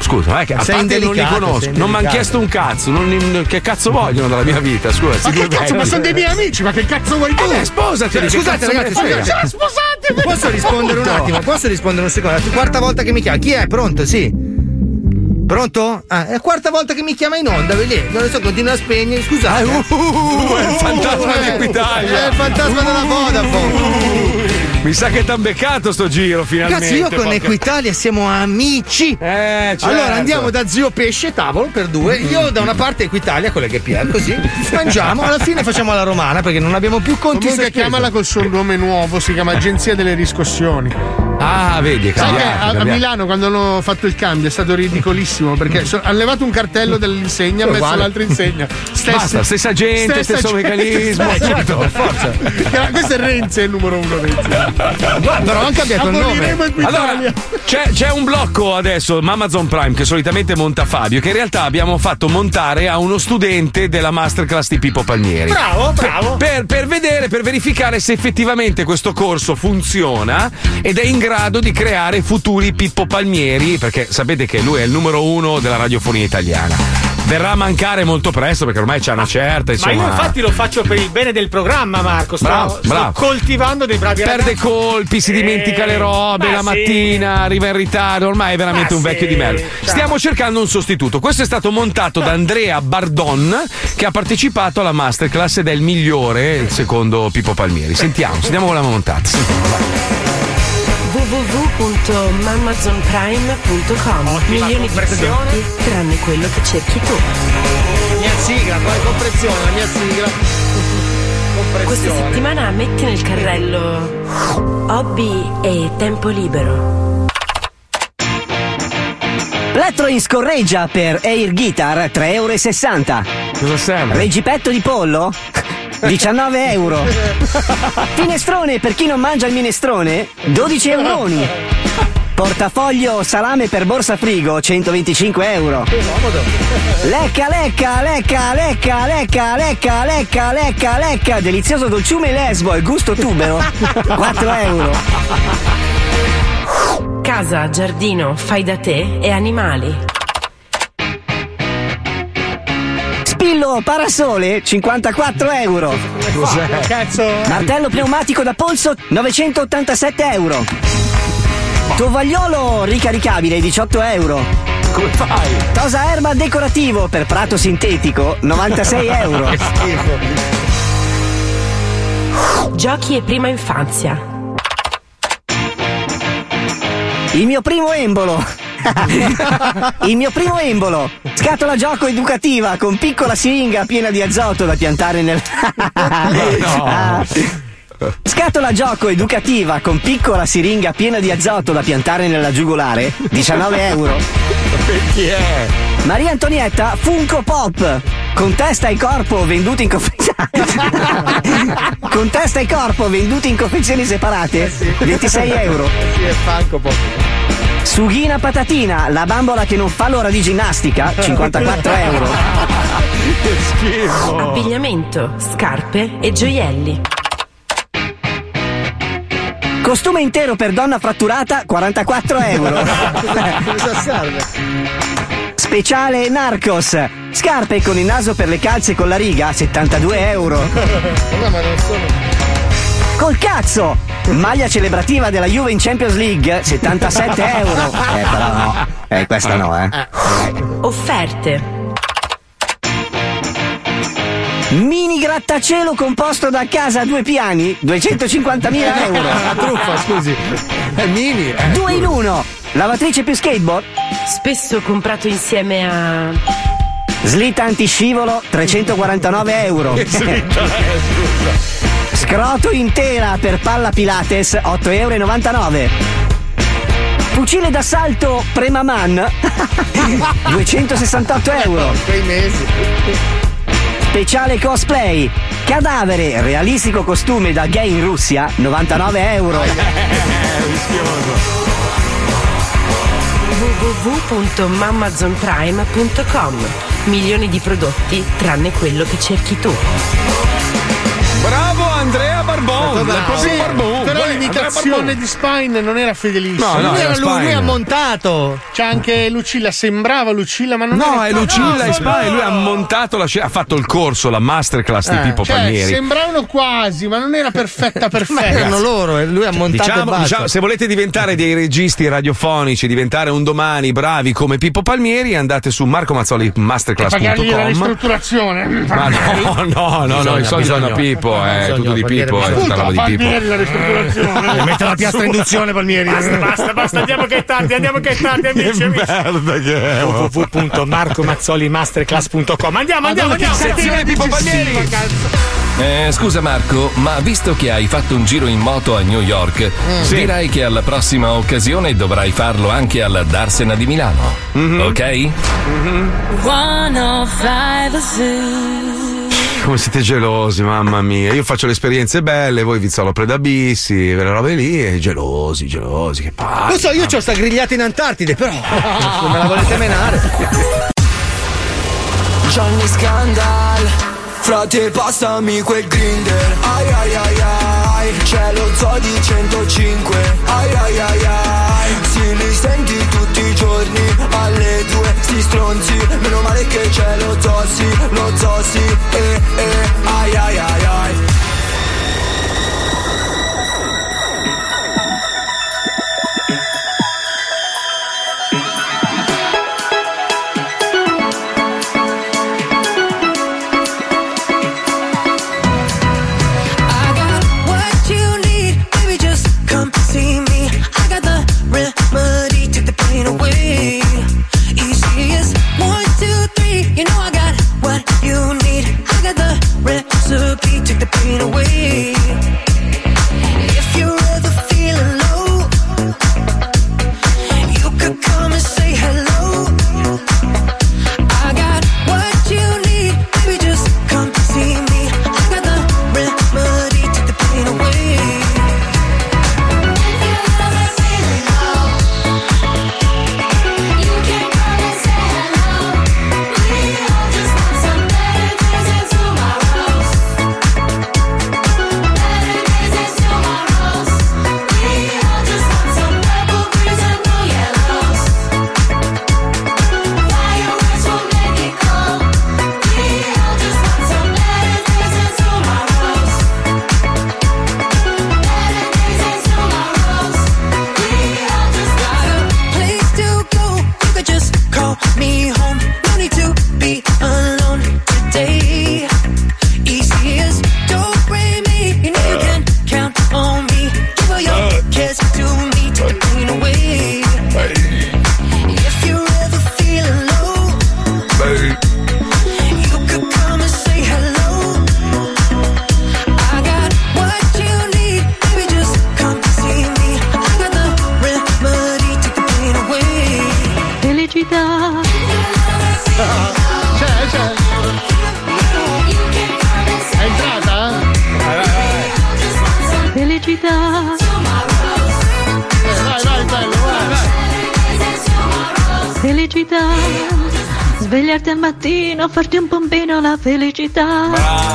Scusa, ma è che a Sei parte non li conosco, non mi hanno chiesto un cazzo, non- che cazzo vogliono dalla mia vita? Scusa, Ma che cazzo, ma sono dei miei amici, ma che cazzo vuoi tu? Eh, sposati, che Scusate, ragazzi, scusate. Sposate! Posso rispondere un attimo? Posso rispondere un secondo? La quarta volta che mi chiama. Chi è? Pronto? Sì. Pronto? Ah, è la quarta volta che mi chiama in onda, vedi? Non lo so, continua a spegnere. Scusate. Ah, uh, è il fantasma di eh, Equitalia. È il fantasma della Vodafone. Mi sa che t'han beccato sto giro finalmente. Ragazzi, io con porca- Equitalia siamo amici. Eh, certo. Allora andiamo da zio Pesce, tavolo per due. Io da una parte Equitalia, con le GPR, così. Mangiamo, alla fine facciamo la romana perché non abbiamo più conti Comunque chiamala col suo nome nuovo, si chiama Agenzia delle Riscossioni. Ah, vedi, è cambiato. a, a cambiato. Milano quando hanno fatto il cambio è stato ridicolissimo perché so- hanno levato un cartello dell'insegna e messo Uguale. l'altra insegna. Basta, stessa gente, stesso meccanismo, Eh, certo, per forza. Questo è Renzi, è il numero uno Renzi. Guarda, non hanno cambiato il nome. Allora, c'è, c'è un blocco adesso, Amazon Prime, che solitamente monta Fabio, che in realtà abbiamo fatto montare a uno studente della masterclass di Pippo Palmieri. Bravo, bravo. Per, per vedere, per verificare se effettivamente questo corso funziona ed è in grado di creare futuri Pippo Palmieri, perché sapete che lui è il numero uno della radiofonia italiana. Verrà a mancare molto presto perché ormai c'è una certa, Ma insomma. io infatti lo faccio per il bene del programma, Marco. Sto, Bravo, sto bravo. coltivando dei bravi Perde ragazzi. colpi, si dimentica le robe, ma la sì. mattina arriva in ritardo, ormai è veramente Ma un vecchio sì, di merda. Stiamo cercando un sostituto. Questo è stato montato da Andrea Bardon, che ha partecipato alla masterclass ed è il migliore, secondo Pippo Palmieri. Sentiamo, sentiamo come l'ha montata. Sentiamo, vai. www.mamazonprime.com Milioni di prodotti tranne quello che cerchi tu. Mia sigla, poi compressione, la mia sigla. Questa settimana metti nel carrello hobby e tempo libero. Plettro in scorreggia per Air Guitar 3,60 euro. Cosa serve? Reggipetto di pollo? 19 euro. Finestrone per chi non mangia il minestrone? 12 euroni. Portafoglio salame per borsa frigo 125 euro. Lecca, lecca, lecca, lecca, lecca, lecca, lecca, lecca, lecca. Delizioso dolciume lesbo e gusto tubero 4 euro. Casa, giardino, fai da te e animali. Spillo parasole 54 euro. Cos'è? Cazzo. Martello pneumatico da polso 987 euro. Tovagliolo ricaricabile 18 euro. Come fai? Tosa erba decorativo per prato sintetico 96 euro. Giochi e prima infanzia. Il mio primo embolo. Il mio primo embolo. Scatola gioco educativa con piccola siringa piena di azoto da piantare nel. Ah. Scatola gioco educativa con piccola siringa piena di azoto da piantare nella giugolare 19 euro. Chi è? Maria Antonietta Funko Pop con testa e corpo venduti in confezioni con testa e corpo venduti in confezioni separate 26 euro Sì, è fanco poi. Sughina patatina la bambola che non fa l'ora di ginnastica 54 euro Che schifo. Abbigliamento, scarpe e gioielli. costume intero per donna fratturata 44 euro Cosa serve? speciale Narcos scarpe con il naso per le calze con la riga 72 euro No, ma non sono. Col cazzo! Maglia celebrativa della Juve in Champions League, 77 euro. Eh, però no. Eh, questa no, eh. Offerte. Mini grattacielo composto da casa a due piani, 250.000 euro. La truffa, scusi. È mini. eh. Due in uno. Lavatrice più skateboard. Spesso comprato insieme a. Slitta antiscivolo, 349 euro. Slitta è, scusa. Scroto intera per palla Pilates, 8,99 euro. Fucile d'assalto Premaman, 268 euro. Speciale cosplay. Cadavere, realistico costume da gay in Russia, 99 euro. www.mamazonprime.com Milioni di prodotti tranne quello che cerchi tu. Bravo Andrea Barbon. Bravo. è proprio Sì, Barbon. però Guarda, l'imitazione di Spine non era fedelissima. No, no, lui, era lui, Spine. lui ha montato. C'è anche Lucilla, sembrava Lucilla, ma non No, era è Lucilla no, e Spy, lui ha montato la scena, ha fatto il corso, la masterclass di Eh, Pippo cioè, Palmieri. sembravano quasi, ma non era perfetta perfetta. erano loro e lui ha montato e Diciamo, diciamo, se volete diventare dei registi radiofonici, diventare un domani bravi come Pippo Palmieri, andate su Marco Mazzoli Pagargli la Masterclass.com. ristrutturazione. Ma no, no, no, no, i soldi vanno a Pippo, è tutto di Pippo, tutta roba di Pippo. Palmieri la ristrutturazione. Mette la piastra induzione, Palmieri. Basta, basta, basta, andiamo che è tardi, andiamo che è tardi, amici, amici. merda che è. www.marcomazzolimasterclass.com Andiamo, andiamo, andiamo. Sezione Pippo Palmieri. Eh, scusa Marco, ma visto che hai fatto un giro in moto a New York, Sì. direi che alla prossima occasione dovrai farlo anche alla Darsena di Milano. Ok? 105 Zoo. Come siete gelosi, mamma mia. Io faccio le esperienze belle, voi Vizzolo Predabissi, quelle robe lì, e gelosi, gelosi, che palle. Lo so, io ho sta grigliata in Antartide, però. Se me la volete menare. Johnny Scandal Frate passami quel grinder Ai ai ai ai C'è lo zoo di 105 Ai ai ai ai si stronzi. Meno male che c'è lo zoo sì Lo zoo sì Eh eh Ai ai ai take the pain away. Felicità. C'è, c'è. È entrata? Felicità. Vai, vai, bello, vai, vai. Felicità. Svegliarti al mattino, farti un pompino la felicità.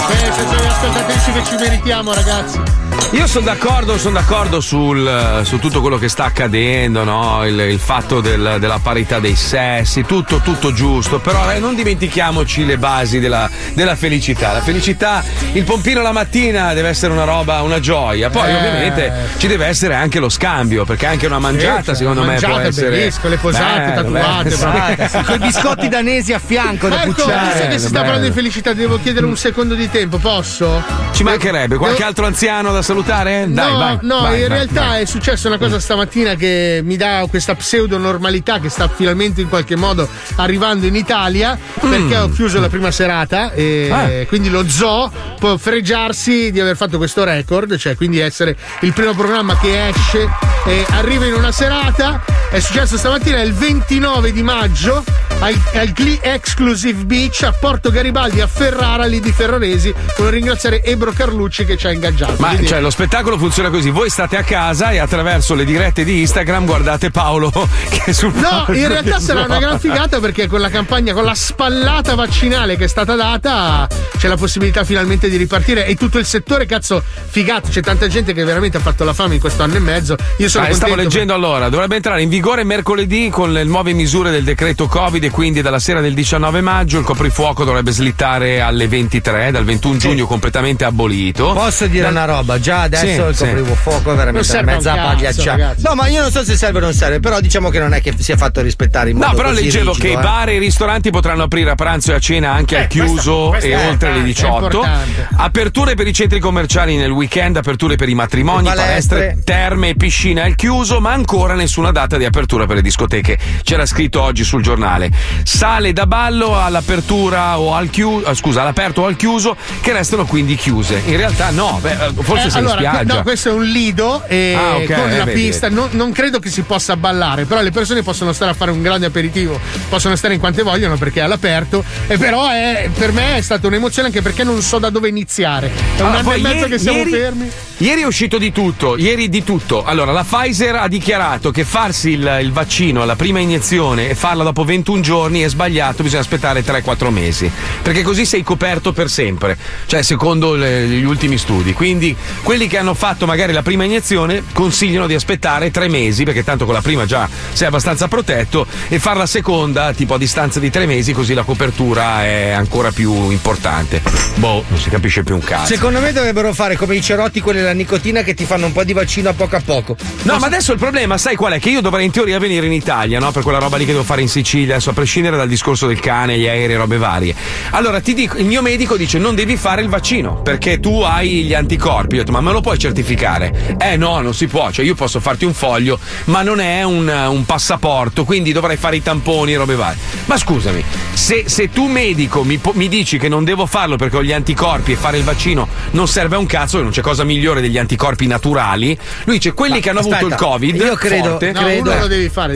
Queste sono le ascoltatrici che ci meritiamo, ragazzi. Io sono d'accordo, sono d'accordo sul, su tutto quello che sta accadendo, no? il, il fatto del- della parità dei sessi, tutto, tutto giusto, però eh, non dimentichiamoci le basi della, della felicità. La felicità, il pompino la mattina deve essere una roba, una gioia, poi Eh. ovviamente ci deve essere anche lo scambio, perché anche una mangiata cioè, secondo me mangiata può essere... bellissimo, le posate, Bello, tatuate, bello. Con i biscotti danesi a fianco da Ecco, pucciare. visto che si sta parlando di felicità, devo chiedere un secondo di tempo, posso? Ci mancherebbe, qualche Devo- altro anziano da salutare? Dai, no, vai. no, vai, in vai, realtà è successa una cosa stamattina che mi dà questa pseudo normalità che sta finalmente in qualche modo arrivando in Italia perché ho chiuso la prima serata e Ah. quindi lo zoo può fregiarsi di aver fatto questo record, cioè quindi essere il primo programma che esce e arriva in una serata. È successo stamattina il 29 di maggio al, al Glee Exclusive Beach a Porto Garibaldi a Ferrara lì di Ferraresi. Volevo ringraziare Ebro Carlucci che ci ha ingaggiato. Ma Quindi- cioè, lo spettacolo funziona così: voi state a casa e attraverso le dirette di Instagram guardate Paolo che è sul No, in realtà sarà una gran figata perché con la campagna, con la spallata vaccinale che è stata data, c'è la possibilità finalmente di ripartire e tutto il settore, cazzo, figato. C'è tanta gente che veramente ha fatto la fame in questo anno e mezzo. Io sono Ah, contento. stavo leggendo allora, dovrebbe entrare in vigore mercoledì con le nuove misure del decreto Covid e quindi dalla sera del 19 maggio il coprifuoco dovrebbe slittare alle 23, dal 21 giugno completamente abolito. Posso dire una roba? Già adesso Sì, il sì. coprifuoco è Non veramente mezza pagliaccia. No, ma io non so se serve o non serve, però diciamo che non è che sia fatto rispettare in modo No, però così leggevo rigido, che i eh. bar e i ristoranti potranno aprire a pranzo e a cena anche Eh, al chiuso questo- questo e è oltre le importante, è 18. importante. Aperture per i centri commerciali nel weekend, aperture per i matrimoni, Le palestre. palestre, terme e piscine al chiuso, ma ancora nessuna data di apertura per le discoteche. C'era scritto oggi sul giornale. sale da ballo all'apertura o al chiuso, scusa, all'aperto o al chiuso, che restano quindi chiuse. In realtà no, beh, forse Eh, sei allora, spiaggia. no, questo è un lido e Ah, ok, con eh, la vedi, pista. Non, non credo che si possa ballare, però le persone possono stare a fare un grande aperitivo, possono stare in quante vogliono perché è all'aperto. E però è- per me è stata un'emozione anche perché non so da dove iniziare. È un Allora, anno e mezzo ieri- che siamo ieri- fermi. Ieri è uscito di tutto, ieri di tutto. Allora, la Pfizer ha dichiarato che farsi il, il vaccino alla prima iniezione e farla dopo 21 giorni è sbagliato, bisogna aspettare 3-4 mesi. Perché così sei coperto per sempre, cioè secondo le- gli ultimi studi. Quindi quelli che hanno fatto magari la prima iniezione consigliano di aspettare 3 mesi, perché tanto con la prima già sei abbastanza protetto, e far la seconda tipo a distanza di 3 mesi, così la copertura è ancora più importante. Boh, non si capisce più un cazzo. Secondo me dovrebbero fare come i cerotti, quelli della nicotina, che ti fanno un po' di vaccino a poco a poco. No, ma adesso il problema, sai qual è? Che io dovrei in teoria venire in Italia, no? Per quella roba lì che devo fare in Sicilia, adesso a prescindere dal discorso del cane, gli aerei, robe varie. Allora ti dico, il mio medico dice non devi fare il vaccino perché tu hai gli anticorpi. Io ho detto, ma me lo puoi certificare? Eh no, non si può, cioè io posso farti un foglio, ma non è un, un passaporto, quindi dovrei fare i tamponi, robe varie. Ma scusami, se, se tu medico mi, mi dici che non devo farlo perché ho gli anticorpi e fare il vaccino non serve a un cazzo, non c'è cosa migliore degli anticorpi naturali, lui dice quelli che hanno avuto il Aspetta, Covid. Io credo, forte, credo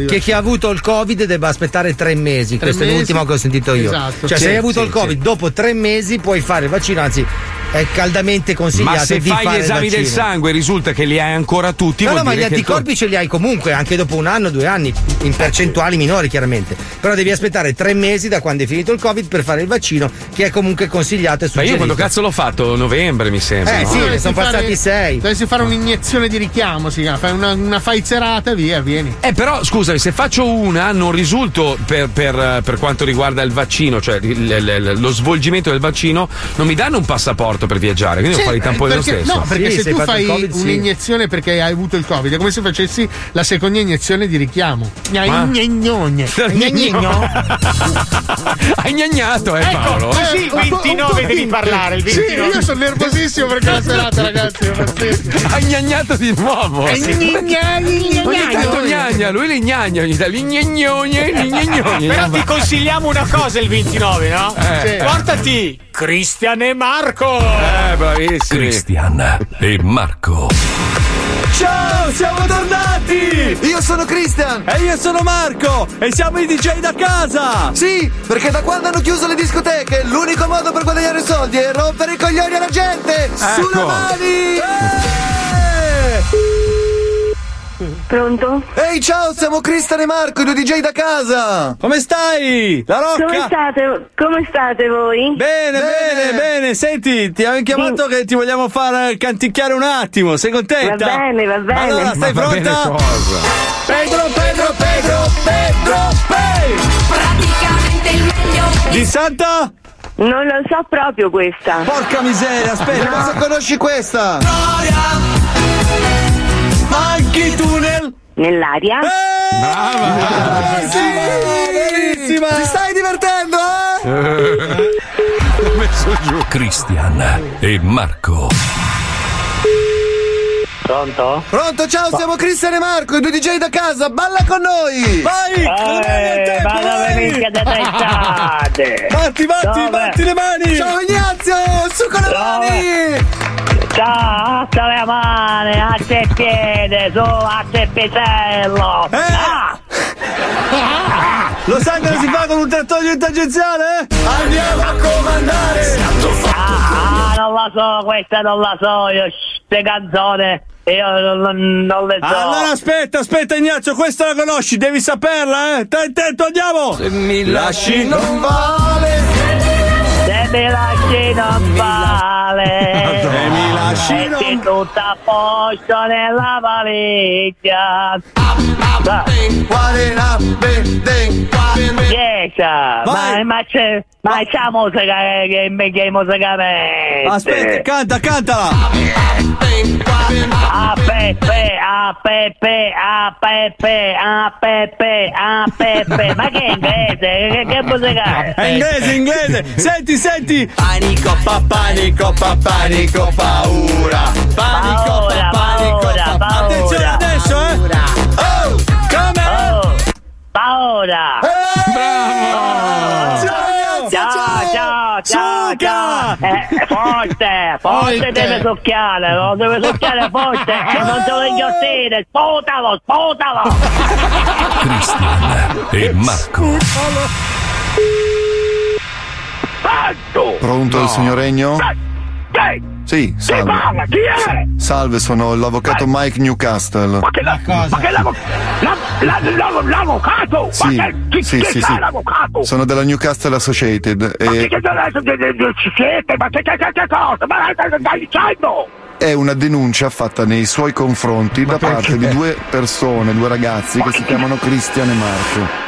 che chi ha avuto il Covid debba aspettare tre mesi. Tre Questo è mesi? l'ultimo che ho sentito io. Esatto. Cioè, Sì, se hai avuto sì, il Covid, sì. dopo tre mesi puoi fare il vaccino, anzi, è caldamente consigliato Ma se di fai gli fare il esami del sangue e risulta che li hai ancora tutti, No, vuol no, ma gli il anticorpi ce li hai comunque, anche dopo un anno, due anni, in percentuali minori chiaramente. Però devi aspettare tre mesi da quando è finito il Covid per fare il vaccino, che è comunque consigliato e Ma io suggerito. quando cazzo l'ho fatto? Novembre mi sembra. Eh, no? sì, ne Dovresti sono passati fare- sei. Dovresti fare un'iniezione di richiamo, si chiama. Fai una, una faizerata, via, vieni. Eh, però scusami, se faccio una non risulto per, per- per quanto riguarda il vaccino, cioè il- il- lo svolgimento del vaccino, non mi danno un passaporto per viaggiare, quindi Sì, devo fare i tamponi lo perché- stesso. No, perché se tu fai un'iniezione perché hai avuto il Covid, è come se facessi la seconda iniezione di richiamo. Hai gnagnato, eh, Ecco, Paolo. così, il 29 devi parlare, il 29. Sì, io sono nervosissimo perché la serata, ragazzi. Hai gnagnato di nuovo. Ogni tanto gnagna, lui li gnagna, ogni tanto gnagnogne. Però ti consigliamo una cosa il 29, no? Eh. Sì. Portati Cristian e Marco. Eh, bravissimi. Cristian e Marco. Ciao, siamo tornati! Io sono Christian! E io sono Marco! E siamo i DJ da casa! Sì, perché da quando hanno chiuso le discoteche, l'unico modo per guadagnare soldi è rompere i coglioni alla gente! Sulle Ecco. mani! Pronto? Ehi, ciao, siamo Christian e Marco, i due DJ da casa! Come stai? La rocca! Come state, come state voi? Bene, bene, bene, senti, ti abbiamo chiamato che ti vogliamo far canticchiare un attimo, sei contenta? Va bene, va bene. Allora, stai Ma bene pronta? Pedro, Pedro, Pedro, Pedro, Pedro! Praticamente il meglio. Di Santa? Non lo so proprio questa. Porca miseria, aspetta, No. cosa conosci questa? Anche tunnel! Nell'aria? Brava! Sì, bravissima! Ti stai divertendo, eh? L'ho messo giù. Cristian e Marco. Pronto? Pronto, ciao, siamo Cristian e Marco, i due DJ da casa, balla con noi! Vai! Eh, ma dove minchia te state? Batti, batti, Dove? batti le mani! Ciao Ignazio, su con le mani! Ciao, alza le mani, alza il piede, su, alza il pisello. Ah! Lo sai cosa si fa con un trattore tangenziale? Andiamo a comandare! Ah, non la so, questa non la so, io queste canzoni io non, non le so. Allora aspetta, aspetta Ignazio, questa la conosci, devi saperla, eh? Stai attento, andiamo! Se mi lasci non vale! Se mi lasci non vale. Lasci Metti tutto a posto nella valigia. Chiesa, ma, ma c'è, ma c'è musica che, che, che musica mette? Aspetta, canta, cantala! A Peppe, a Peppe, a Peppe, a Peppe, a Peppe. Ma che è inglese? Che, che musica è? È inglese, inglese! Senti, senti! Panico, pa, panico, pa, panico, paura! Panico, pa, panico, pa, paura, Attenzione adesso, eh! Oh! Come? Paura! bravo! Ciao, ciao, ciao, ciao. Eh, forte, forte Forte. deve succhiare, lo deve succhiare forte e non te lo inghiottire, sputalo, sputalo. Cristian e Marco. Pronto il signor Regno? Sì, salve. parla? Chi è? Salve, sono l'avvocato Mike Newcastle. Ma che, la, ma che l'avo- la- la- la- l'avvocato? Sì, ma che, chi, sì, chi sì, sì. l'avvocato? Sono della Newcastle Associated Ma che, e che che- che- che ci siete? Ma che, che, che, che cosa? Ma che che stai dicendo? è una denuncia fatta nei suoi confronti da parte di due persone, due ragazzi che si chiamano Cristian e Marco.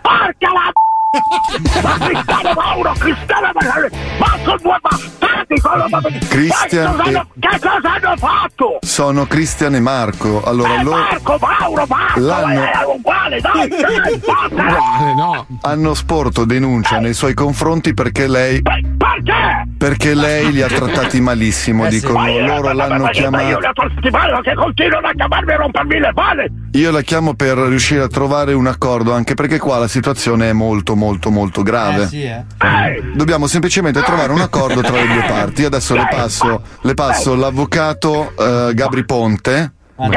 Porca la ma Cristiano Mauro, Cristiano Mauro, ma sono due bastardi! sono- Cristian Che cosa hanno- e- Che cosa hanno fatto? Sono Cristian e Marco. Allora Eh, loro Marco, Mauro, Marco, L'hanno- è uguale, dai, dai, porca! hanno sporto denuncia nei suoi confronti perché lei Perché? perché lei li ha trattati malissimo, dicono. Ma io- Loro ma- ma- l'hanno ma- ma Io chiamata. li ho tolti male che continuano a chiamarmi e rompermi le palle! Io la chiamo per riuscire a trovare un accordo, anche perché qua la situazione è molto molto molto grave. Dobbiamo semplicemente trovare un accordo tra le due parti. Io adesso le passo, le passo l'avvocato eh, Gabri Ponte. Ma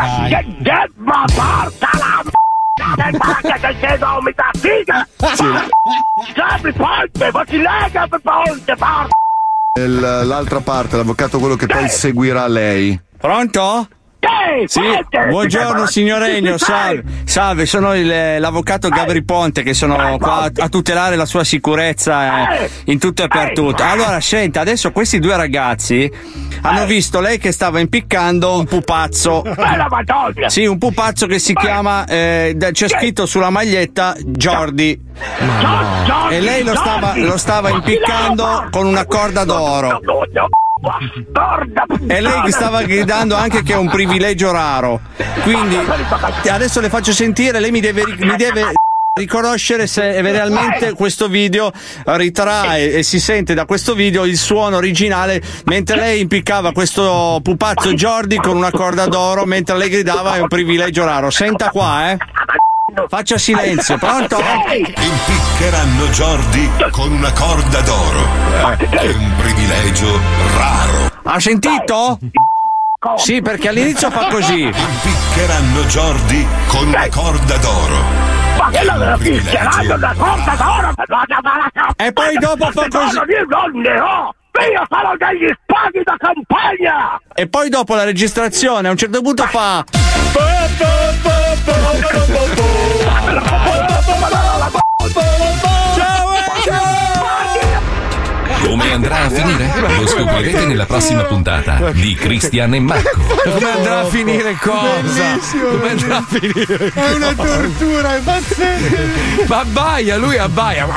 l'altra parte, l'avvocato quello che poi seguirà lei. Pronto? Sì, buongiorno signor Regno, salve. Salve, sono il- l'avvocato Gabri Ponte che sono qua a, a tutelare la sua sicurezza eh, in tutto e per tutto. Allora, senta, adesso questi due ragazzi hanno visto lei che stava impiccando un pupazzo. Sì, un pupazzo che si chiama, eh, c'è scritto sulla maglietta Jordi. E lei lo stava, lo stava impiccando con una corda d'oro. E lei stava gridando anche che è un privilegio raro. Quindi adesso le faccio sentire, lei mi deve, mi deve riconoscere se realmente questo video ritrae e si sente da questo video il suono originale mentre lei impiccava questo pupazzo Jordi con una corda d'oro mentre lei gridava è un privilegio raro. Senta qua, eh. Faccia silenzio, pronto? Impiccheranno Jordi con una corda d'oro. È un privilegio raro. Ha sentito? Sì, perché all'inizio fa così. Impiccheranno Jordi con una corda d'oro. Ma che la picchieranno una corda d'oro E poi dopo fa così. Io sono degli spaghi da campagna! E poi dopo la registrazione a un certo punto fa. Come andrà a finire? Lo scoprirete nella prossima puntata di Cristian e Marco. Come andrà a finire cosa? Come andrà a finire? È una tortura, è pazzesco. Ma abbaia, lui abbaia.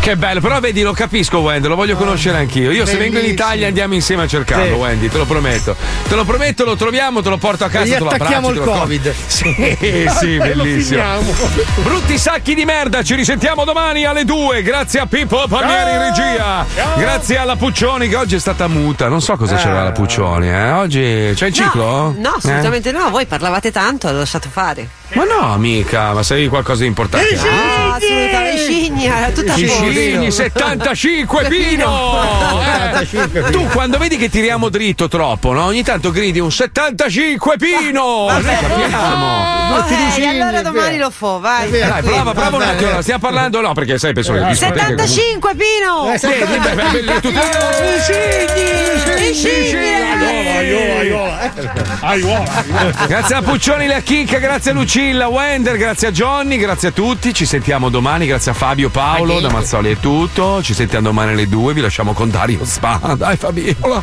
Che bello, però vedi, lo capisco, Wendy, lo voglio conoscere anch'io. Io se vengo in Bellissimo. Italia andiamo insieme a cercarlo, Sì. Wendy, te lo prometto. Te lo prometto, lo troviamo, te lo porto a casa, E gli te lo attacchiamo abbraccio, il te lo Covid. Sì, sì, bellissimo. Brutti sacchi di merda, ci risentiamo domani alle 2. Grazie a Pippo Palmieri in regia. Grazie alla Puccioni che oggi è stata muta. Non so cosa c'era la Puccioni, eh. Oggi c'è il ciclo? No, Eh? assolutamente no. Voi parlavate tanto, l'ho lasciato fare. Ma no, amica, ma sei qualcosa di importante. No, assolutamente. Scigna, tutta I posto. cigni 75 Pino! Eh, tu quando vedi che tiriamo dritto troppo, no? Ogni tanto gridi un 75 Pino! Noi capiamo! Ok, allora domani lo fo, vai. Dai, prova, prova un attimo, stiamo parlando, no, perché sai, penso che le discoteche comunque- 75 Pino! Eh, scigni! Grazie a Puccioni, la Chicca, grazie a Lucilla, Wender, grazie a Johnny, grazie a tutti. Ci sentiamo domani, grazie a Fabio Paolo, da Mazzoli è tutto. Ci sentiamo domani alle due, vi lasciamo con Dario Spa. Dai Fabiola.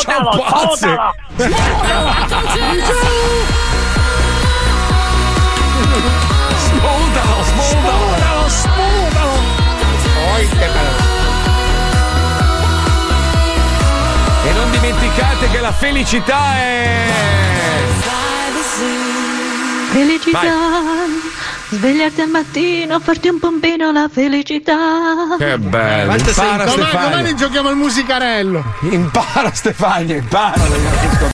Ciao pazze. Smodalo, smodalo, smodalo. E non dimenticate che la felicità è. Felicità, svegliarti al mattino, farti un pompino la felicità. Che bello. Quanto sei- Impara domani, Stefania. domani giochiamo al musicarello. Impara Stefania, impara.